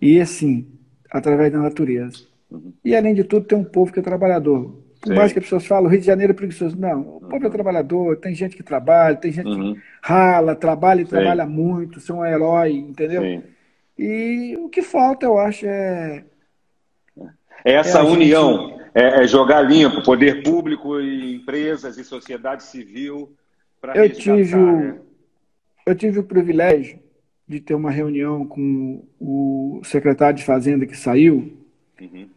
E assim, através da natureza. Uhum. E além de tudo, tem um povo que é trabalhador. Por Sim. mais que as pessoas falam, o Rio de Janeiro é preguiçoso. Não, o povo é uhum. trabalhador, tem gente que trabalha, tem gente que uhum. rala, trabalha e Sim. trabalha muito, são um herói, entendeu? Sim. E o que falta, eu acho, é. é essa é união, gente... é, jogar limpo, poder público e empresas e sociedade civil. Eu tive, o, né? eu tive o privilégio de ter uma reunião com o secretário de Fazenda que saiu, uhum.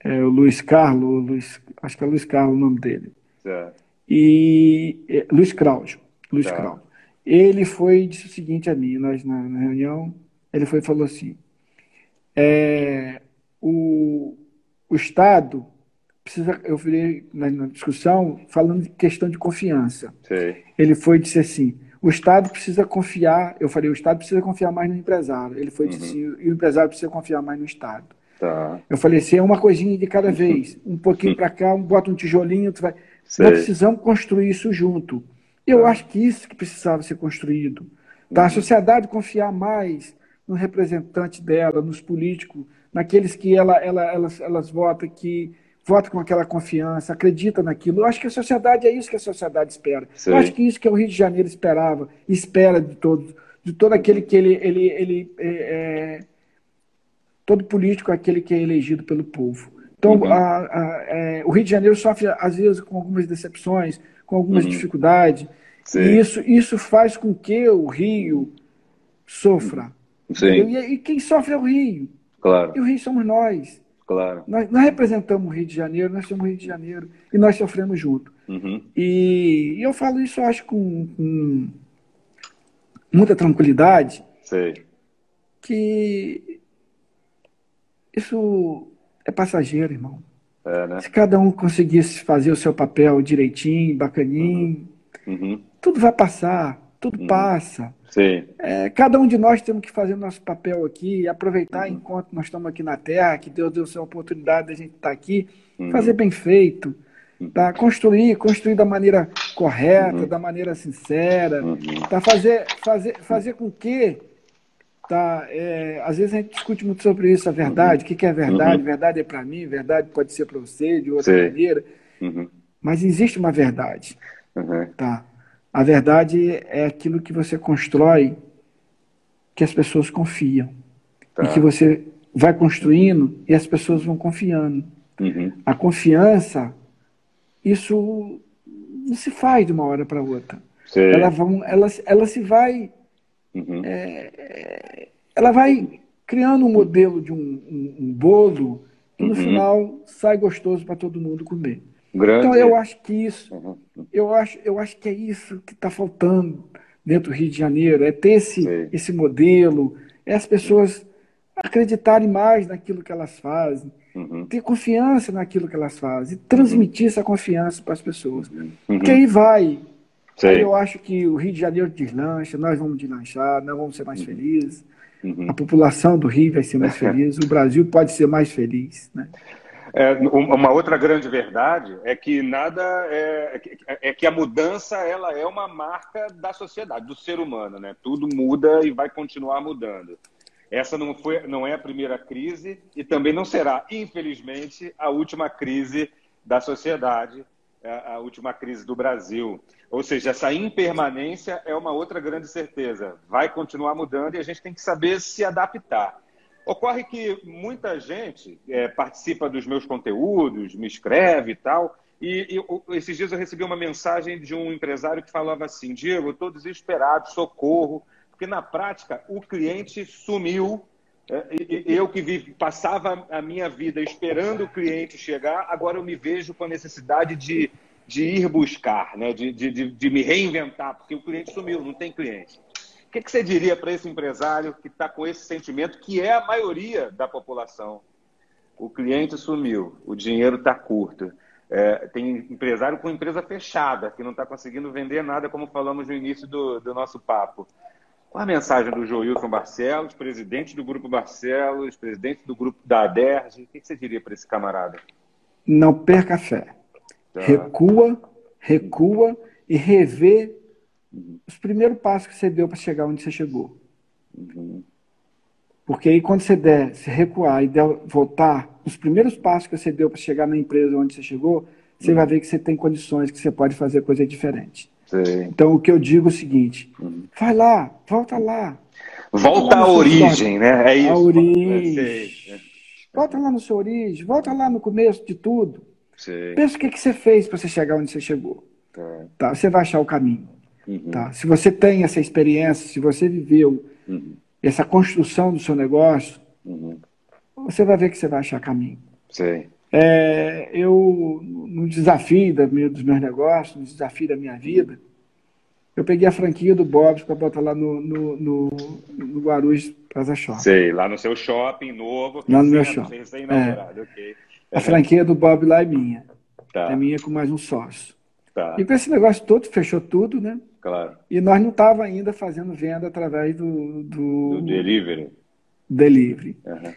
é, o Luiz Carlos, Luiz, acho que é Luiz Carlos o nome dele. Certo. E é, Luiz Cláudio. Luiz tá. Ele foi disse o seguinte a mim, nós na, na reunião, ele foi falou assim: é, o, o Estado precisa, eu falei na, na, discussão falando de questão de confiança. Sim. Ele foi disse assim: o Estado precisa confiar. Eu falei: o Estado precisa confiar mais no empresário. Ele foi uhum. disse assim, e o empresário precisa confiar mais no Estado. Tá. Eu falei assim: é uma coisinha de cada vez, (laughs) um pouquinho para cá, um, bota um tijolinho, tu vai. Sei. Nós precisamos construir isso junto. Eu tá. acho que isso que precisava ser construído. Tá? A uhum. sociedade confiar mais no representante dela, nos políticos, naqueles que ela, ela, elas, elas votam, que votam com aquela confiança, acredita naquilo. Eu acho que a sociedade é isso que a sociedade espera. Sim. Eu acho que isso que o Rio de Janeiro esperava, espera de todos, de todo aquele que ele, ele, ele é, é, todo político é aquele que é elegido pelo povo. Então, uhum. a, a, é, o Rio de Janeiro sofre às vezes com algumas decepções, com algumas uhum. dificuldades. Sim. E isso, isso faz com que o Rio sofra. E, e, quem sofre é o Rio. Claro. E o Rio somos nós. Claro. Nós, nós, representamos o Rio de Janeiro, nós somos o Rio de Janeiro e nós sofremos junto. Uhum. E, e, eu falo isso, eu acho, com, com muita tranquilidade. Sei. Que isso é passageiro, irmão. É, né? Se cada um conseguisse fazer o seu papel direitinho, bacaninho, uhum. Uhum. tudo vai passar, tudo uhum. passa. Sim. É, cada um de nós temos que fazer o nosso papel aqui, aproveitar uhum. enquanto nós estamos aqui na Terra, que Deus deu essa oportunidade de a gente estar aqui, uhum. fazer bem feito, uhum. tá? construir, construir da maneira correta, uhum. da maneira sincera, uhum. tá? fazer, fazer, fazer com que tá é, às vezes a gente discute muito sobre isso a verdade o que, que é verdade uhum. verdade é para mim verdade pode ser para você de outra Sim. maneira uhum. mas existe uma verdade uhum. tá a verdade é aquilo que você constrói que as pessoas confiam. Tá. E que você vai construindo e as pessoas vão confiando. Uhum. A confiança, isso não se faz de uma hora para outra. Ela, vão, ela, ela se vai. Uhum. É, é, ela vai criando um modelo de um, um, um bolo que no uhum. final sai gostoso para todo mundo comer. Grande. Então eu acho que isso, uhum. eu acho, eu acho que é isso que está faltando dentro do Rio de Janeiro, é ter esse, esse modelo, é as pessoas acreditarem mais naquilo que elas fazem, uhum. ter confiança naquilo que elas fazem, transmitir uhum. essa confiança para as pessoas. Uhum. Porque aí vai. Aí eu acho que o Rio de Janeiro deslancha, nós vamos deslanchar, nós vamos ser mais uhum. felizes. Uhum. A população do Rio vai ser mais (laughs) feliz, o Brasil pode ser mais feliz. Né? É, uma outra grande verdade é que nada é, é, que a mudança ela é uma marca da sociedade, do ser humano, né? Tudo muda e vai continuar mudando. Essa não foi, não é a primeira crise e também não será, infelizmente, a última crise da sociedade, é, a última crise do Brasil. Ou seja, essa impermanência é uma outra grande certeza. Vai continuar mudando e a gente tem que saber se adaptar. Ocorre que muita gente é, participa dos meus conteúdos, me escreve e tal. E, e, esses dias eu recebi uma mensagem de um empresário que falava assim: Diego, eu estou desesperado, socorro, porque na prática o cliente sumiu. É, eu que vive, passava a minha vida esperando o cliente chegar, agora eu me vejo com a necessidade de, de ir buscar, né? de, de, de me reinventar, porque o cliente sumiu, não tem cliente que, que você diria para esse empresário que está com esse sentimento, que é a maioria da população? O cliente sumiu, o dinheiro está curto. É, tem empresário com empresa fechada, que não está conseguindo vender nada, como falamos no início do, do nosso papo. Qual a mensagem do Joilson Barcelos, presidente do Grupo Barcelos, presidente do Grupo da ADERJ? O que, que você diria para esse camarada? Não perca a fé. Tá. Recua, recua e revê Uhum. Os primeiros passos que você deu para chegar onde você chegou. Uhum. Porque aí quando você der, se recuar e der, voltar, os primeiros passos que você deu para chegar na empresa onde você chegou, você uhum. vai ver que você tem condições, que você pode fazer coisa diferente. Sim. Então o que eu digo é o seguinte: uhum. vai lá, volta lá. Volta, à origem, né? É isso. A origem. Volta lá na sua origem, volta lá no começo de tudo. Sim. Pensa o que, que você fez para você chegar onde você chegou. Tá. tá. Você vai achar o caminho. Uhum. Tá? Se você tem essa experiência, se você viveu uhum. essa construção do seu negócio, uhum. você vai ver que você vai achar caminho. Sim. É, eu, no desafio da, dos meus negócios, no desafio da minha vida, eu peguei a franquia do Bob's para botar lá no, no, no, no Guarulhos Plaza Shopping. Sei, lá no seu shopping novo. Lá no meu shopping. É. Okay. A franquia do Bob lá é minha. Tá. É minha com mais um sócio. Tá. E com esse negócio todo, fechou tudo, né? Claro. E nós não estávamos ainda fazendo venda através do... Do, do delivery. Delivery. Uhum.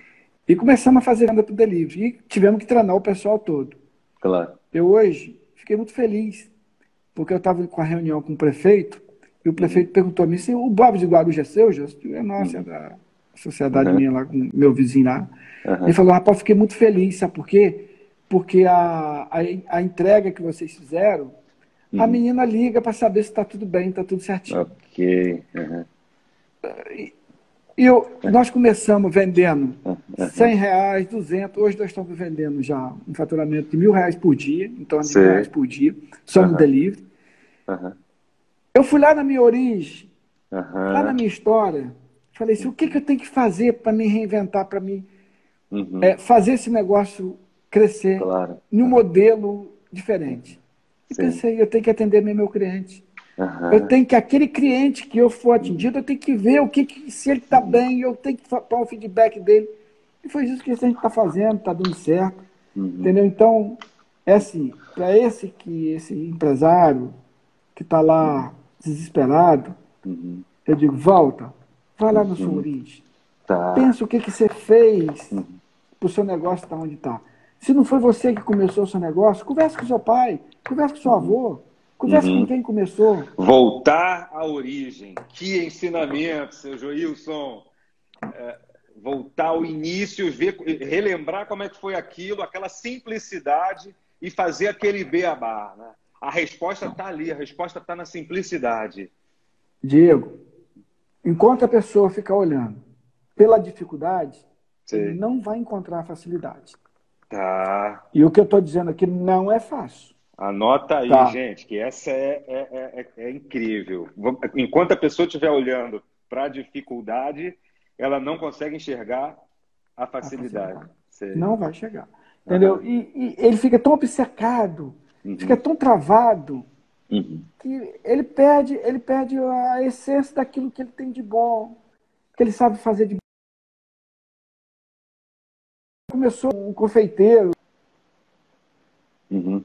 E começamos a fazer venda para o delivery. E tivemos que treinar o pessoal todo. Claro. Eu hoje fiquei muito feliz, porque eu estava com a reunião com o prefeito, e o prefeito uhum. perguntou a mim se o Bob de Guarujá é seu, já é nossa, uhum. é da sociedade uhum. minha lá, com meu vizinho lá. Uhum. Ele falou, rapaz, fiquei muito feliz, sabe por quê? Porque a, a, a entrega que vocês fizeram, uhum. a menina liga para saber se está tudo bem, está tudo certinho. Ok. Uhum. E, e eu, nós começamos vendendo 100 reais, 200, hoje nós estamos vendendo já um faturamento de mil reais por dia, em torno de mil reais por dia, só no delivery. Eu fui lá na minha origem, lá na minha história, falei assim, o que, que eu tenho que fazer para me reinventar, para me uhum. é, fazer esse negócio crescer claro. em um modelo diferente. E Sim. pensei, eu tenho que atender meu cliente. Uhum. Eu tenho que, aquele cliente que eu for atingido, eu tenho que ver o que, que se ele está bem, eu tenho que dar o feedback dele. E foi isso que a gente está fazendo, está dando certo. Uhum. Entendeu? Então, é assim, para esse que esse empresário que está lá desesperado, uhum. eu digo, volta, vai lá na sua uhum. origem. Tá. Pensa o que, que você fez uhum. para o seu negócio estar tá onde está. Se não foi você que começou o seu negócio, converse com seu pai, converse com seu uhum. avô, converse uhum. com quem começou. Voltar à origem. Que ensinamento, seu Joilson. É, voltar ao início, ver, relembrar como é que foi aquilo, aquela simplicidade e fazer aquele beabá. Né? A resposta está ali, a resposta está na simplicidade. Diego, enquanto a pessoa ficar olhando pela dificuldade, não vai encontrar facilidade. Tá. E o que eu estou dizendo aqui não é fácil. Anota aí, tá. gente, que essa é, é, é, é, incrível. Enquanto a pessoa estiver olhando para a dificuldade, ela não consegue enxergar a facilidade. A facilidade. Não vai chegar. Entendeu? Uhum. E, e, ele fica tão obcecado, uhum. fica tão travado, uhum. que ele perde, ele perde a essência daquilo que ele tem de bom, que ele sabe fazer de Começou um confeiteiro. Uhum.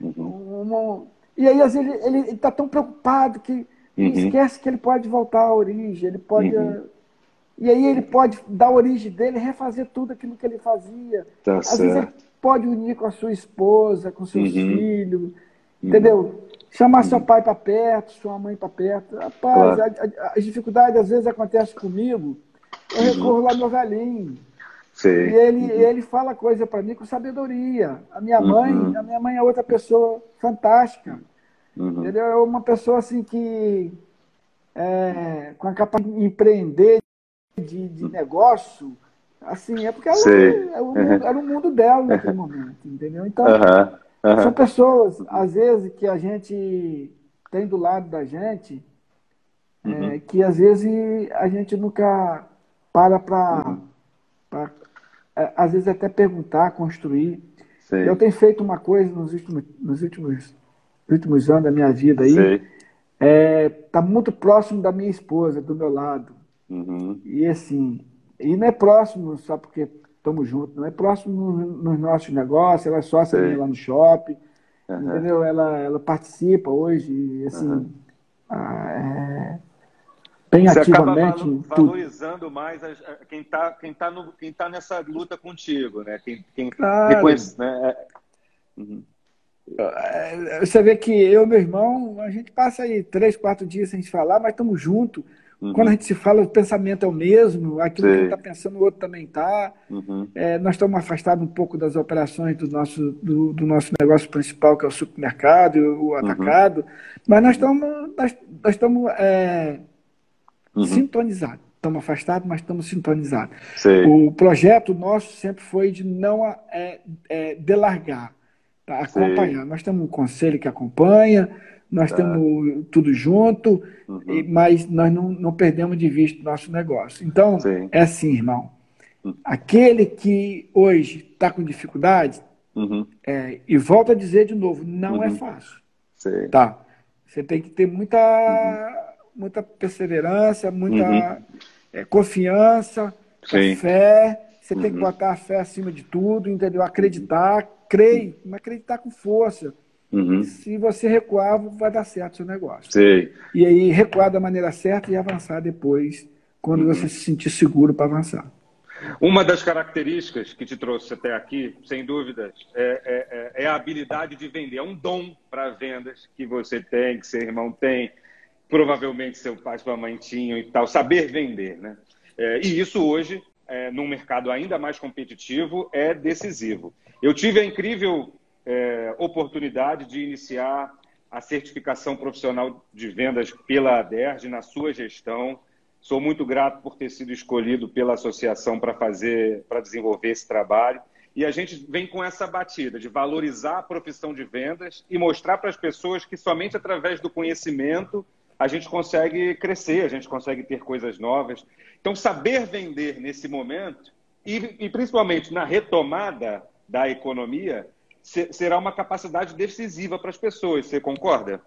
Uhum. e aí, às vezes, ele está tão preocupado que uhum. esquece que ele pode voltar à origem, ele pode. Uhum. E aí ele pode dar a origem dele, refazer tudo aquilo que ele fazia. Tá Às certo. vezes ele pode unir com a sua esposa, com seus uhum. filhos, uhum. entendeu? Chamar seu pai para perto, sua mãe para perto. Rapaz, claro. as dificuldades às vezes acontecem comigo. Eu recorro lá no meu velhinho. E ele, uhum. ele fala coisa para mim com sabedoria. A minha mãe, uhum. a minha mãe é outra pessoa fantástica. Uhum. Entendeu? É uma pessoa assim que é, com a capacidade de empreender de, de negócio, assim, é porque ela, era, o, era o mundo dela naquele momento, entendeu? Então, são pessoas, às vezes, que a gente tem do lado da gente, é, uhum. que às vezes a gente nunca para para uhum é, às vezes até perguntar, construir. Eu tenho feito uma coisa nos últimos, nos últimos, últimos anos da minha vida aí. Está é, tá muito próximo da minha esposa, do meu lado. Uhum. E assim, e não é próximo só porque estamos juntos, não é próximo nos no nossos negócios, ela é sócia minha lá no shopping, uhum. entendeu? Ela, ela participa hoje, assim, uhum. é, bem Você ativamente. Acaba valorizando mais as, quem está quem tá quem tá nessa luta contigo, né? Quem, quem claro. reconhece, né? Uhum. Você vê que eu e meu irmão, a gente passa aí três, quatro dias sem se falar, mas estamos juntos. Uhum. Quando a gente se fala, o pensamento é o mesmo, aquilo Sim. que está pensando, o outro também está. Uhum. É, nós estamos afastados um pouco das operações do nosso, do, do, nosso negócio principal, que é o supermercado, o uhum. atacado, mas nós estamos, nós, nós estamos é, uhum. sintonizados. Estamos afastados, mas estamos sintonizados. O projeto nosso sempre foi de não é, é, delargar, tá? acompanhar. Nós temos um conselho que acompanha, nós tá. temos tudo junto, uhum. mas nós não, não perdemos de vista o nosso negócio. Então, Sim. é assim, irmão. Uhum. Aquele que hoje está com dificuldade, uhum. é, e volto a dizer de novo, não é uhum. fácil. Sim. Tá? Você tem que ter muita, uhum. Muita perseverança, muita uhum. é, confiança, fé. Você tem que botar a fé acima de tudo, entendeu? Acreditar, crer, mas acreditar com força. Uhum. Se você recuar, vai dar certo o seu negócio. Sei. E aí recuar da maneira certa e avançar depois, quando uhum. você se sentir seguro para avançar. Uma das características que te trouxe até aqui, sem dúvidas, é, é, é, é a habilidade de vender. É um dom para vendas que você tem, que seu irmão tem, provavelmente seu pai, sua mãe tinham e tal. Saber vender, né? É, e isso hoje, é, num mercado ainda mais competitivo, é decisivo. Eu tive a incrível é, oportunidade de iniciar a certificação profissional de vendas pela ADERJ na sua gestão. Sou muito grato por ter sido escolhido pela associação para fazer, para desenvolver esse trabalho. E a gente vem com essa batida de valorizar a profissão de vendas e mostrar para as pessoas que somente através do conhecimento a gente consegue crescer, a gente consegue ter coisas novas. Então, saber vender nesse momento e, e principalmente na retomada da economia será uma capacidade decisiva para as pessoas. Você concorda?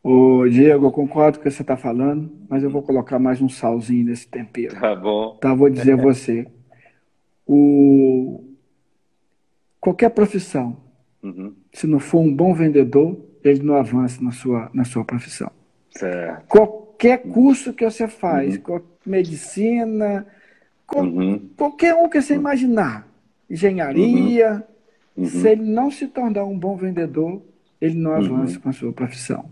Ô, Diego, eu concordo com o que você está falando, mas eu vou colocar mais um salzinho nesse tempero. Tá bom. Tá, vou dizer a você. O... Qualquer profissão, uhum. se não for um bom vendedor, ele não avança na sua, na sua profissão. Certo. Qualquer curso que você faz, uhum. medicina, uhum. qualquer um que você imaginar, engenharia, uhum. se ele não se tornar um bom vendedor, ele não avança uhum. com a sua profissão.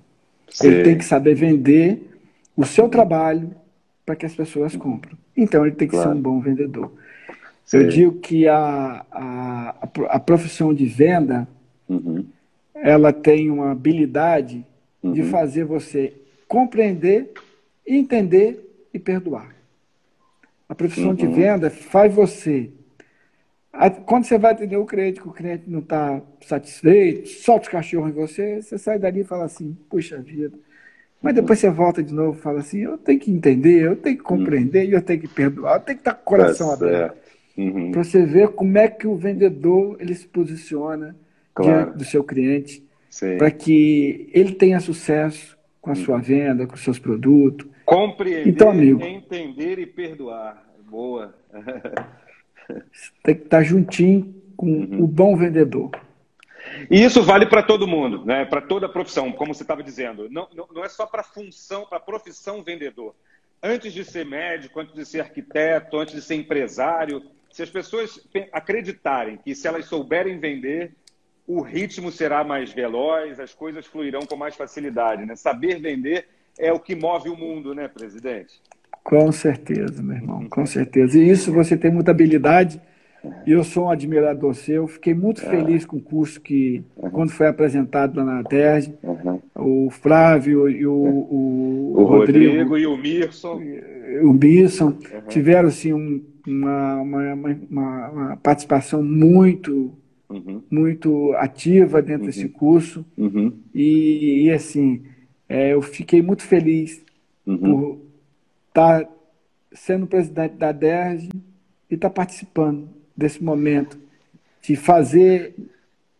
Ele tem que saber vender o seu trabalho para que as pessoas comprem. Então, ele tem que claro. ser um bom vendedor. Eu digo que a, a, a profissão de venda, uhum. ela tem uma habilidade uhum. de fazer você compreender, entender e perdoar. A profissão uhum. de venda faz você. Quando você vai atender o cliente, que o cliente não está satisfeito, solta os cachorros em você, você sai dali e fala assim, puxa vida. Mas depois você volta de novo e fala assim, eu tenho que entender, eu tenho que compreender, eu tenho que perdoar, eu tenho que estar com o coração tá aberto. Uhum. Para você ver como é que o vendedor ele se posiciona claro. diante do seu cliente, para que ele tenha sucesso com a sua venda, com os seus produtos. Compreender, então, amigo, entender e perdoar. Boa. tem que estar juntinho com uhum. o bom vendedor. E isso vale para todo mundo, né? para toda a profissão, como você estava dizendo. Não, não, não é só para a função, para a profissão vendedor. Antes de ser médico, antes de ser arquiteto, antes de ser empresário, se as pessoas acreditarem que se elas souberem vender, o ritmo será mais veloz, as coisas fluirão com mais facilidade. Né? Saber vender é o que move o mundo, né, presidente? Com certeza, meu irmão, com certeza. E isso você tem muita habilidade. E eu sou um admirador seu. Fiquei muito é. feliz com o curso que, quando foi apresentado lá na TERG, uhum. o Flávio e o, o, o Rodrigo, Rodrigo, e o Mirson. O Mirson uhum. tiveram assim, um, uma, uma, uma, uma participação muito uhum. muito ativa dentro uhum. desse curso. Uhum. E, e, assim, é, eu fiquei muito feliz uhum. por estar tá sendo presidente da DERJ e estar tá participando desse momento de fazer,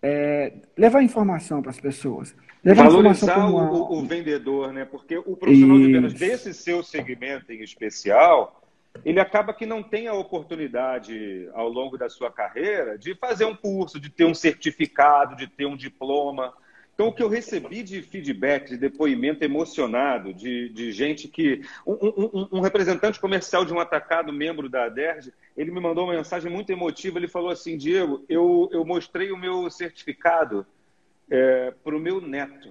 é, levar informação para as pessoas. Levar Valorizar o, o, o, vendedor, né? Porque o profissional Isso. de vendas desse seu segmento em especial, ele acaba que não tem a oportunidade ao longo da sua carreira de fazer um curso, de ter um certificado, de ter um diploma. Então, o que eu recebi de feedback, de depoimento emocionado, de, de gente que. Um, um, um, representante comercial de um atacado, membro da ADERJ, ele me mandou uma mensagem muito emotiva. Ele falou assim: Diego, eu, eu mostrei o meu certificado é, para o meu neto.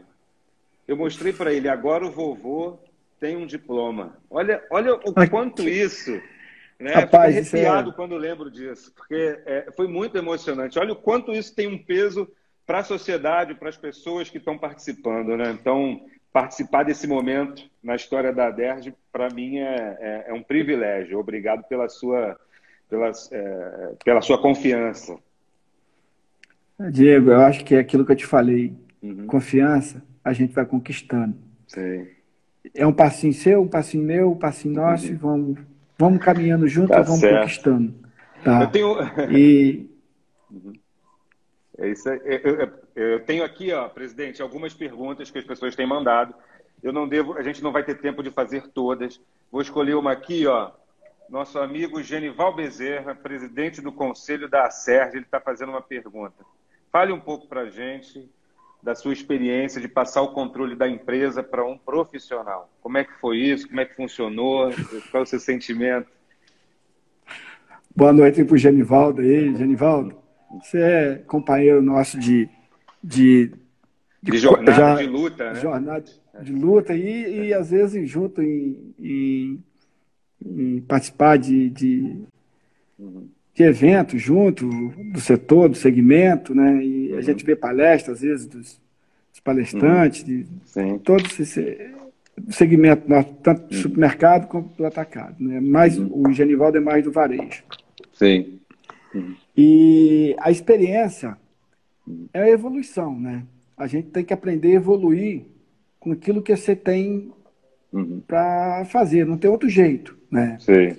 Eu mostrei para ele, agora o vovô tem um diploma. Olha, olha o quanto isso. Né? Rapaz, Fico arrepiado é... quando lembro disso, porque é, foi muito emocionante. Olha o quanto isso tem um peso para a sociedade, para as pessoas que estão participando. Né? Então, participar desse momento na história da DERJ, para mim, é, é, é, um privilégio. Obrigado pela sua, pela, é, pela sua confiança. Diego, eu acho que é aquilo que eu te falei. Uhum. Confiança a gente vai conquistando. Sim. É um passinho seu, um passinho meu, um passinho nosso, uhum. vamos, vamos caminhando juntos tá vamos certo. conquistando. Tá? Eu tenho. E... (laughs) Uhum. É isso aí. Eu, eu, eu, tenho aqui, ó, presidente, algumas perguntas que as pessoas têm mandado. Eu não devo, a gente não vai ter tempo de fazer todas. Vou escolher uma aqui, ó. Nosso amigo Genival Bezerra, presidente do Conselho da ACERD, ele está fazendo uma pergunta. Fale um pouco para a gente da sua experiência de passar o controle da empresa para um profissional. Como é que foi isso? Como é que funcionou? Qual é o seu sentimento? Boa noite para o Genivaldo aí. Genivaldo, você é companheiro nosso de... De, de, de jornada já, de luta, né? Jornada de luta e, e às vezes junto em, em, em participar de, de, uhum. De, eventos junto do setor, do segmento, né? E uhum. a gente vê palestras, às vezes, dos, dos palestrantes, uhum. de todos esse segmento tanto do uhum. supermercado quanto do atacado. Né? Mais, uhum. O Genivaldo é mais do varejo. Sim. E a experiência é a evolução, né? A gente tem que aprender a evoluir com aquilo que você tem uhum. para fazer, não tem outro jeito, né? Sim.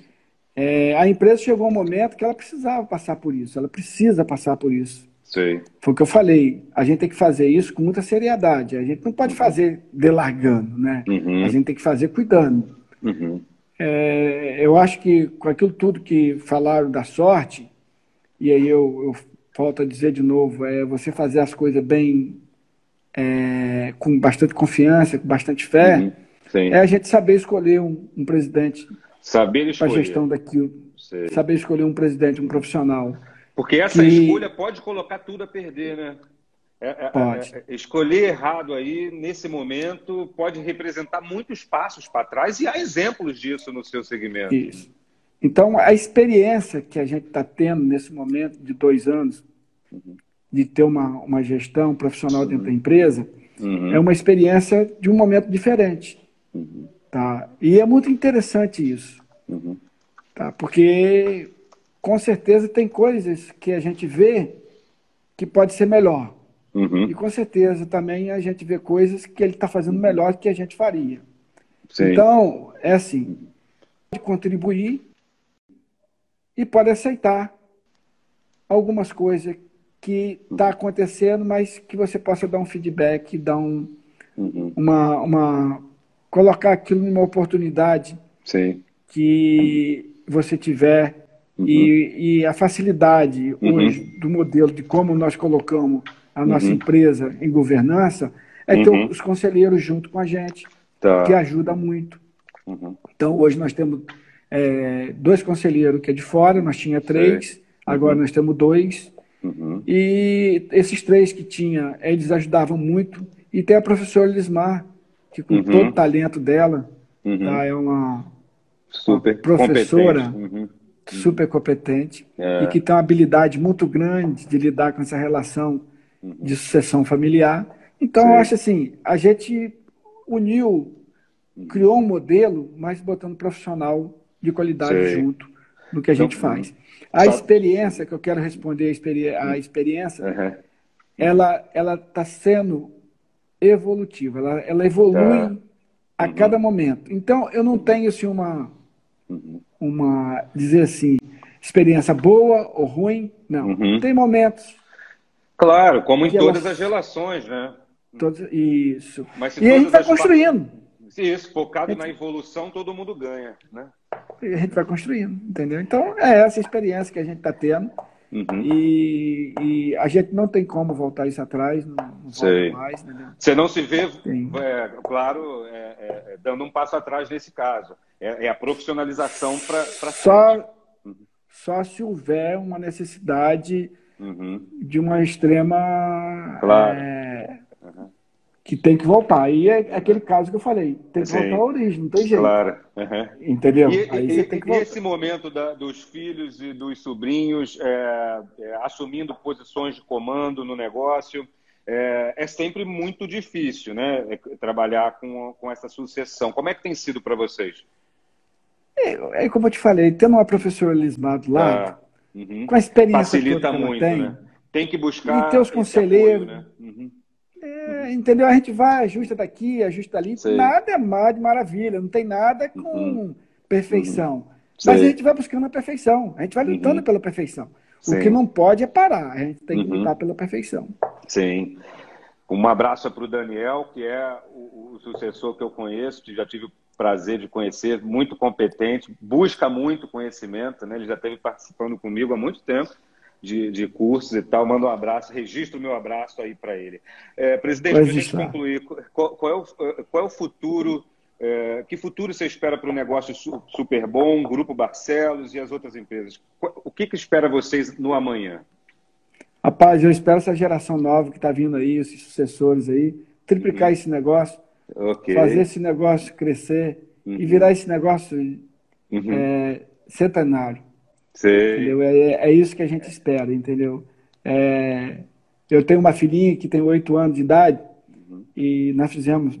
É, a empresa chegou um momento que ela precisava passar por isso, ela precisa passar por isso. Sim. Foi o que eu falei, a gente tem que fazer isso com muita seriedade, a gente não pode fazer delargando, né? Uhum. A gente tem que fazer cuidando. Uhum. É, eu acho que com aquilo tudo que falaram da sorte, e aí eu, eu volto a dizer de novo, é você fazer as coisas bem, é, com bastante confiança, com bastante fé, uhum. é a gente saber escolher um, um presidente saber para a gestão daquilo, Sei. saber escolher um presidente, um profissional. Porque essa que... escolha pode colocar tudo a perder, né? É, é, pode. É, é, escolher errado aí, nesse momento, pode representar muitos passos para trás e há exemplos disso no seu segmento. Isso. Então, a experiência que a gente está tendo nesse momento de dois anos, uhum. de ter uma, uma gestão profissional uhum. dentro da empresa, uhum. é uma experiência de um momento diferente. Uhum. Tá? E é muito interessante isso. Uhum. Tá? Porque, com certeza, tem coisas que a gente vê que pode ser melhor. Uhum. E, com certeza, também a gente vê coisas que ele está fazendo melhor do que a gente faria. Sim. Então, é assim, pode contribuir e pode aceitar algumas coisas que está acontecendo, mas que você possa dar um feedback, dar um, uhum. uma, uma colocar aquilo numa oportunidade Sim. que você tiver uhum. e, e, a facilidade uhum. hoje do modelo de como nós colocamos a nossa uhum. empresa em governança é ter uhum. os conselheiros junto com a gente, tá. que ajuda muito. Uhum. Então, hoje nós temos é, dois conselheiros que é de fora, nós tinha três, agora uhum. nós temos dois. E esses três que tinha, eles ajudavam muito. E tem a professora Lismar, que com uhum. todo o talento dela, uhum. tá, é uma, super uma professora competente. Uhum. super competente é. e que tem uma habilidade muito grande de lidar com essa relação de sucessão familiar. Então, Sim. eu acho assim, a gente uniu, criou um modelo, mas botando profissional de qualidade Sim. junto no que a gente então, faz. A experiência, que eu quero responder, a, experi a experiência, uhum. ela ela está sendo evolutiva, ela, ela evolui tá. a uhum. cada momento. Então, eu não tenho assim, uma, uhum. uma, dizer assim, experiência boa ou ruim, não. Uhum. Tem momentos. Claro, como em todas as relações, né? Todas, isso. e a gente está construindo. Isso, focado gente... na evolução, todo mundo ganha, né? E a gente vai construindo, entendeu? Então, é essa experiência que a gente está tendo. Uhum. E, e, a gente não tem como voltar isso atrás, não, não volta mais. Né? Você não se vê, é, claro, é, é, é, dando um passo atrás nesse caso. É, é a profissionalização para só, uhum. só se houver uma necessidade uhum. de uma extrema claro. É, que tem que voltar. Aí é aquele caso que eu falei, tem que Sim. voltar à origem, não tem jeito. Claro. Uhum. Entendeu? E, Aí e, você tem que voltar. esse momento da, dos filhos e dos sobrinhos é, é, assumindo posições de comando no negócio, é, é, sempre muito difícil, né? É, trabalhar com, com essa sucessão. Como é que tem sido para vocês? É, é, como eu te falei, tendo uma professora do lado, ah, uhum. com a experiência Facilita que muito, tem, né? Tem que buscar. E ter os conselheiros. Apoio, né? uhum. É, entendeu? A gente vai, ajusta daqui, ajusta dali. Sei. Nada é mal de maravilha, não tem nada com uhum. perfeição. Uhum. Mas a gente vai buscando a perfeição, a gente vai lutando uhum. pela perfeição. Sim. O que não pode é parar, a gente tem que uhum. lutar pela perfeição. Sim. Um abraço para o Daniel, que é o, o, sucessor que eu conheço, que já tive o prazer de conhecer, muito competente, busca muito conhecimento, né? ele já esteve participando comigo há muito tempo de, de cursos e tal. Manda um abraço, registro o meu abraço aí para ele. É, presidente, para a gente concluir, qual, qual, é o, qual é o futuro é, que futuro você espera para o negócio super bom, Grupo Barcelos e as outras empresas? O que, que espera vocês no amanhã? Rapaz, eu espero essa geração nova que está vindo aí, esses sucessores aí, triplicar uhum. esse negócio, okay. fazer esse negócio crescer uhum. e virar esse negócio uhum. é, centenário. Entendeu? É, é, isso que a gente espera, entendeu? É, eu tenho uma filhinha que tem oito anos de idade uhum. e nós fizemos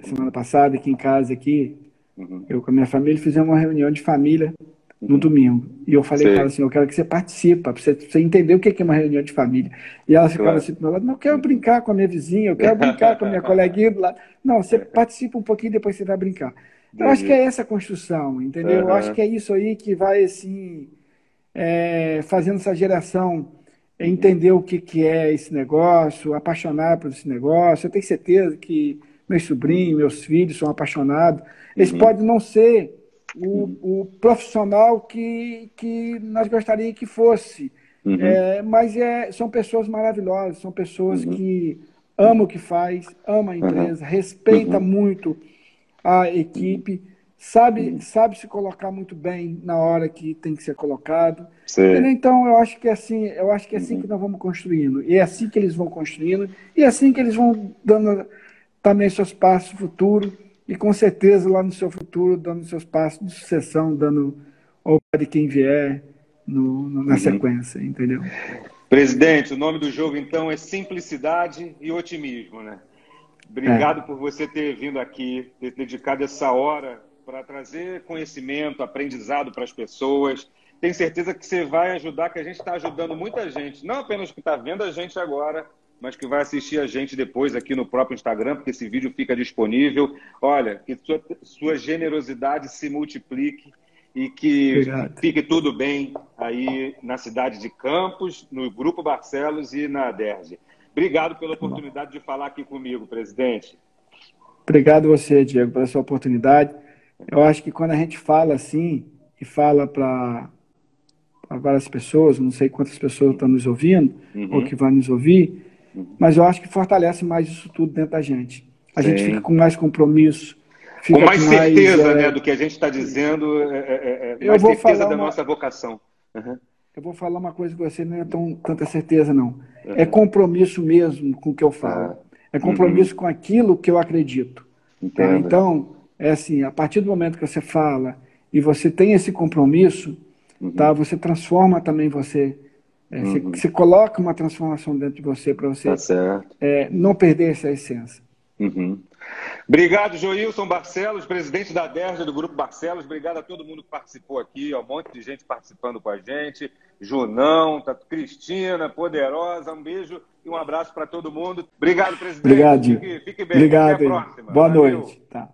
semana passada aqui em casa aqui, uhum. eu com a minha família fizemos uma reunião de família no uhum. domingo. E eu falei para ela assim, eu quero que você participe, para você, você, entender o que é uma reunião de família. E ela ficava claro. assim do meu lado, não, eu quero brincar com a minha vizinha, eu quero brincar com a minha (laughs) coleguinha do lado. Não, você participa um pouquinho, depois você vai brincar. Eu acho que é essa construção, entendeu? Eu acho que é isso aí que vai, assim, é, fazendo essa geração entender o que, que é esse negócio, apaixonar por esse negócio. Eu tenho certeza que meus sobrinhos, meus filhos são apaixonados. Eles uhum. podem não ser o, o, profissional que, que nós gostaríamos que fosse, uhum. é, mas é, são pessoas maravilhosas, são pessoas uhum. que amam o que faz, amam a empresa, uhum. respeita uhum. muito a equipe, sabe, uhum. sabe se colocar muito bem na hora que tem que ser colocado. Então eu acho que é assim, eu acho que é assim que nós vamos construindo. E é assim que eles vão construindo, e é assim que eles vão dando também seus passos futuros e com certeza lá no seu futuro dando seus passos de sucessão, dando ao de quem vier no, no, na uhum. sequência, entendeu? Presidente, o nome do jogo então é simplicidade e otimismo, né? Obrigado é. por você ter vindo aqui, ter dedicado essa hora para trazer conhecimento, aprendizado para as pessoas. Tenho certeza que você vai ajudar, que a gente está ajudando muita gente, não apenas que está vendo a gente agora, mas que vai assistir a gente depois aqui no próprio Instagram, porque esse vídeo fica disponível. Olha, que sua, sua generosidade se multiplique e que Obrigado. fique tudo bem aí na cidade de Campos, no Grupo Barcelos e na DERJ. Obrigado pela oportunidade de falar aqui comigo, presidente. Obrigado você, Diego, pela sua oportunidade. Eu acho que quando a gente fala assim, e fala para várias pessoas, não sei quantas pessoas estão nos ouvindo, uhum. ou que vão nos ouvir, mas eu acho que fortalece mais isso tudo dentro da gente. A Sim. gente fica com mais compromisso. com mais com certeza mais, é... né, do que a gente está dizendo, é, é, é mais certeza da uma... nossa vocação. Uhum. Eu vou falar uma coisa que você não é tão, tanta certeza, não. Uhum. É compromisso mesmo com o que eu falo. É compromisso uhum. com aquilo que eu acredito. Então, é assim, a partir do momento que você fala e você tem esse compromisso, uhum. tá? você transforma também você é, uhum. você, você, coloca uma transformação dentro de você para você tá é, não perder essa essência. Uhum. Obrigado, Joilson Barcelos, presidente da DERJ do Grupo Barcelos. Obrigado a todo mundo que participou aqui, ó, um monte de gente participando com a gente. Junão, tá, Cristina, Poderosa, um beijo e um abraço para todo mundo. Obrigado, presidente. Obrigado. Fique, fique bem. Obrigado. Até a próxima. Boa Valeu. noite. Tá.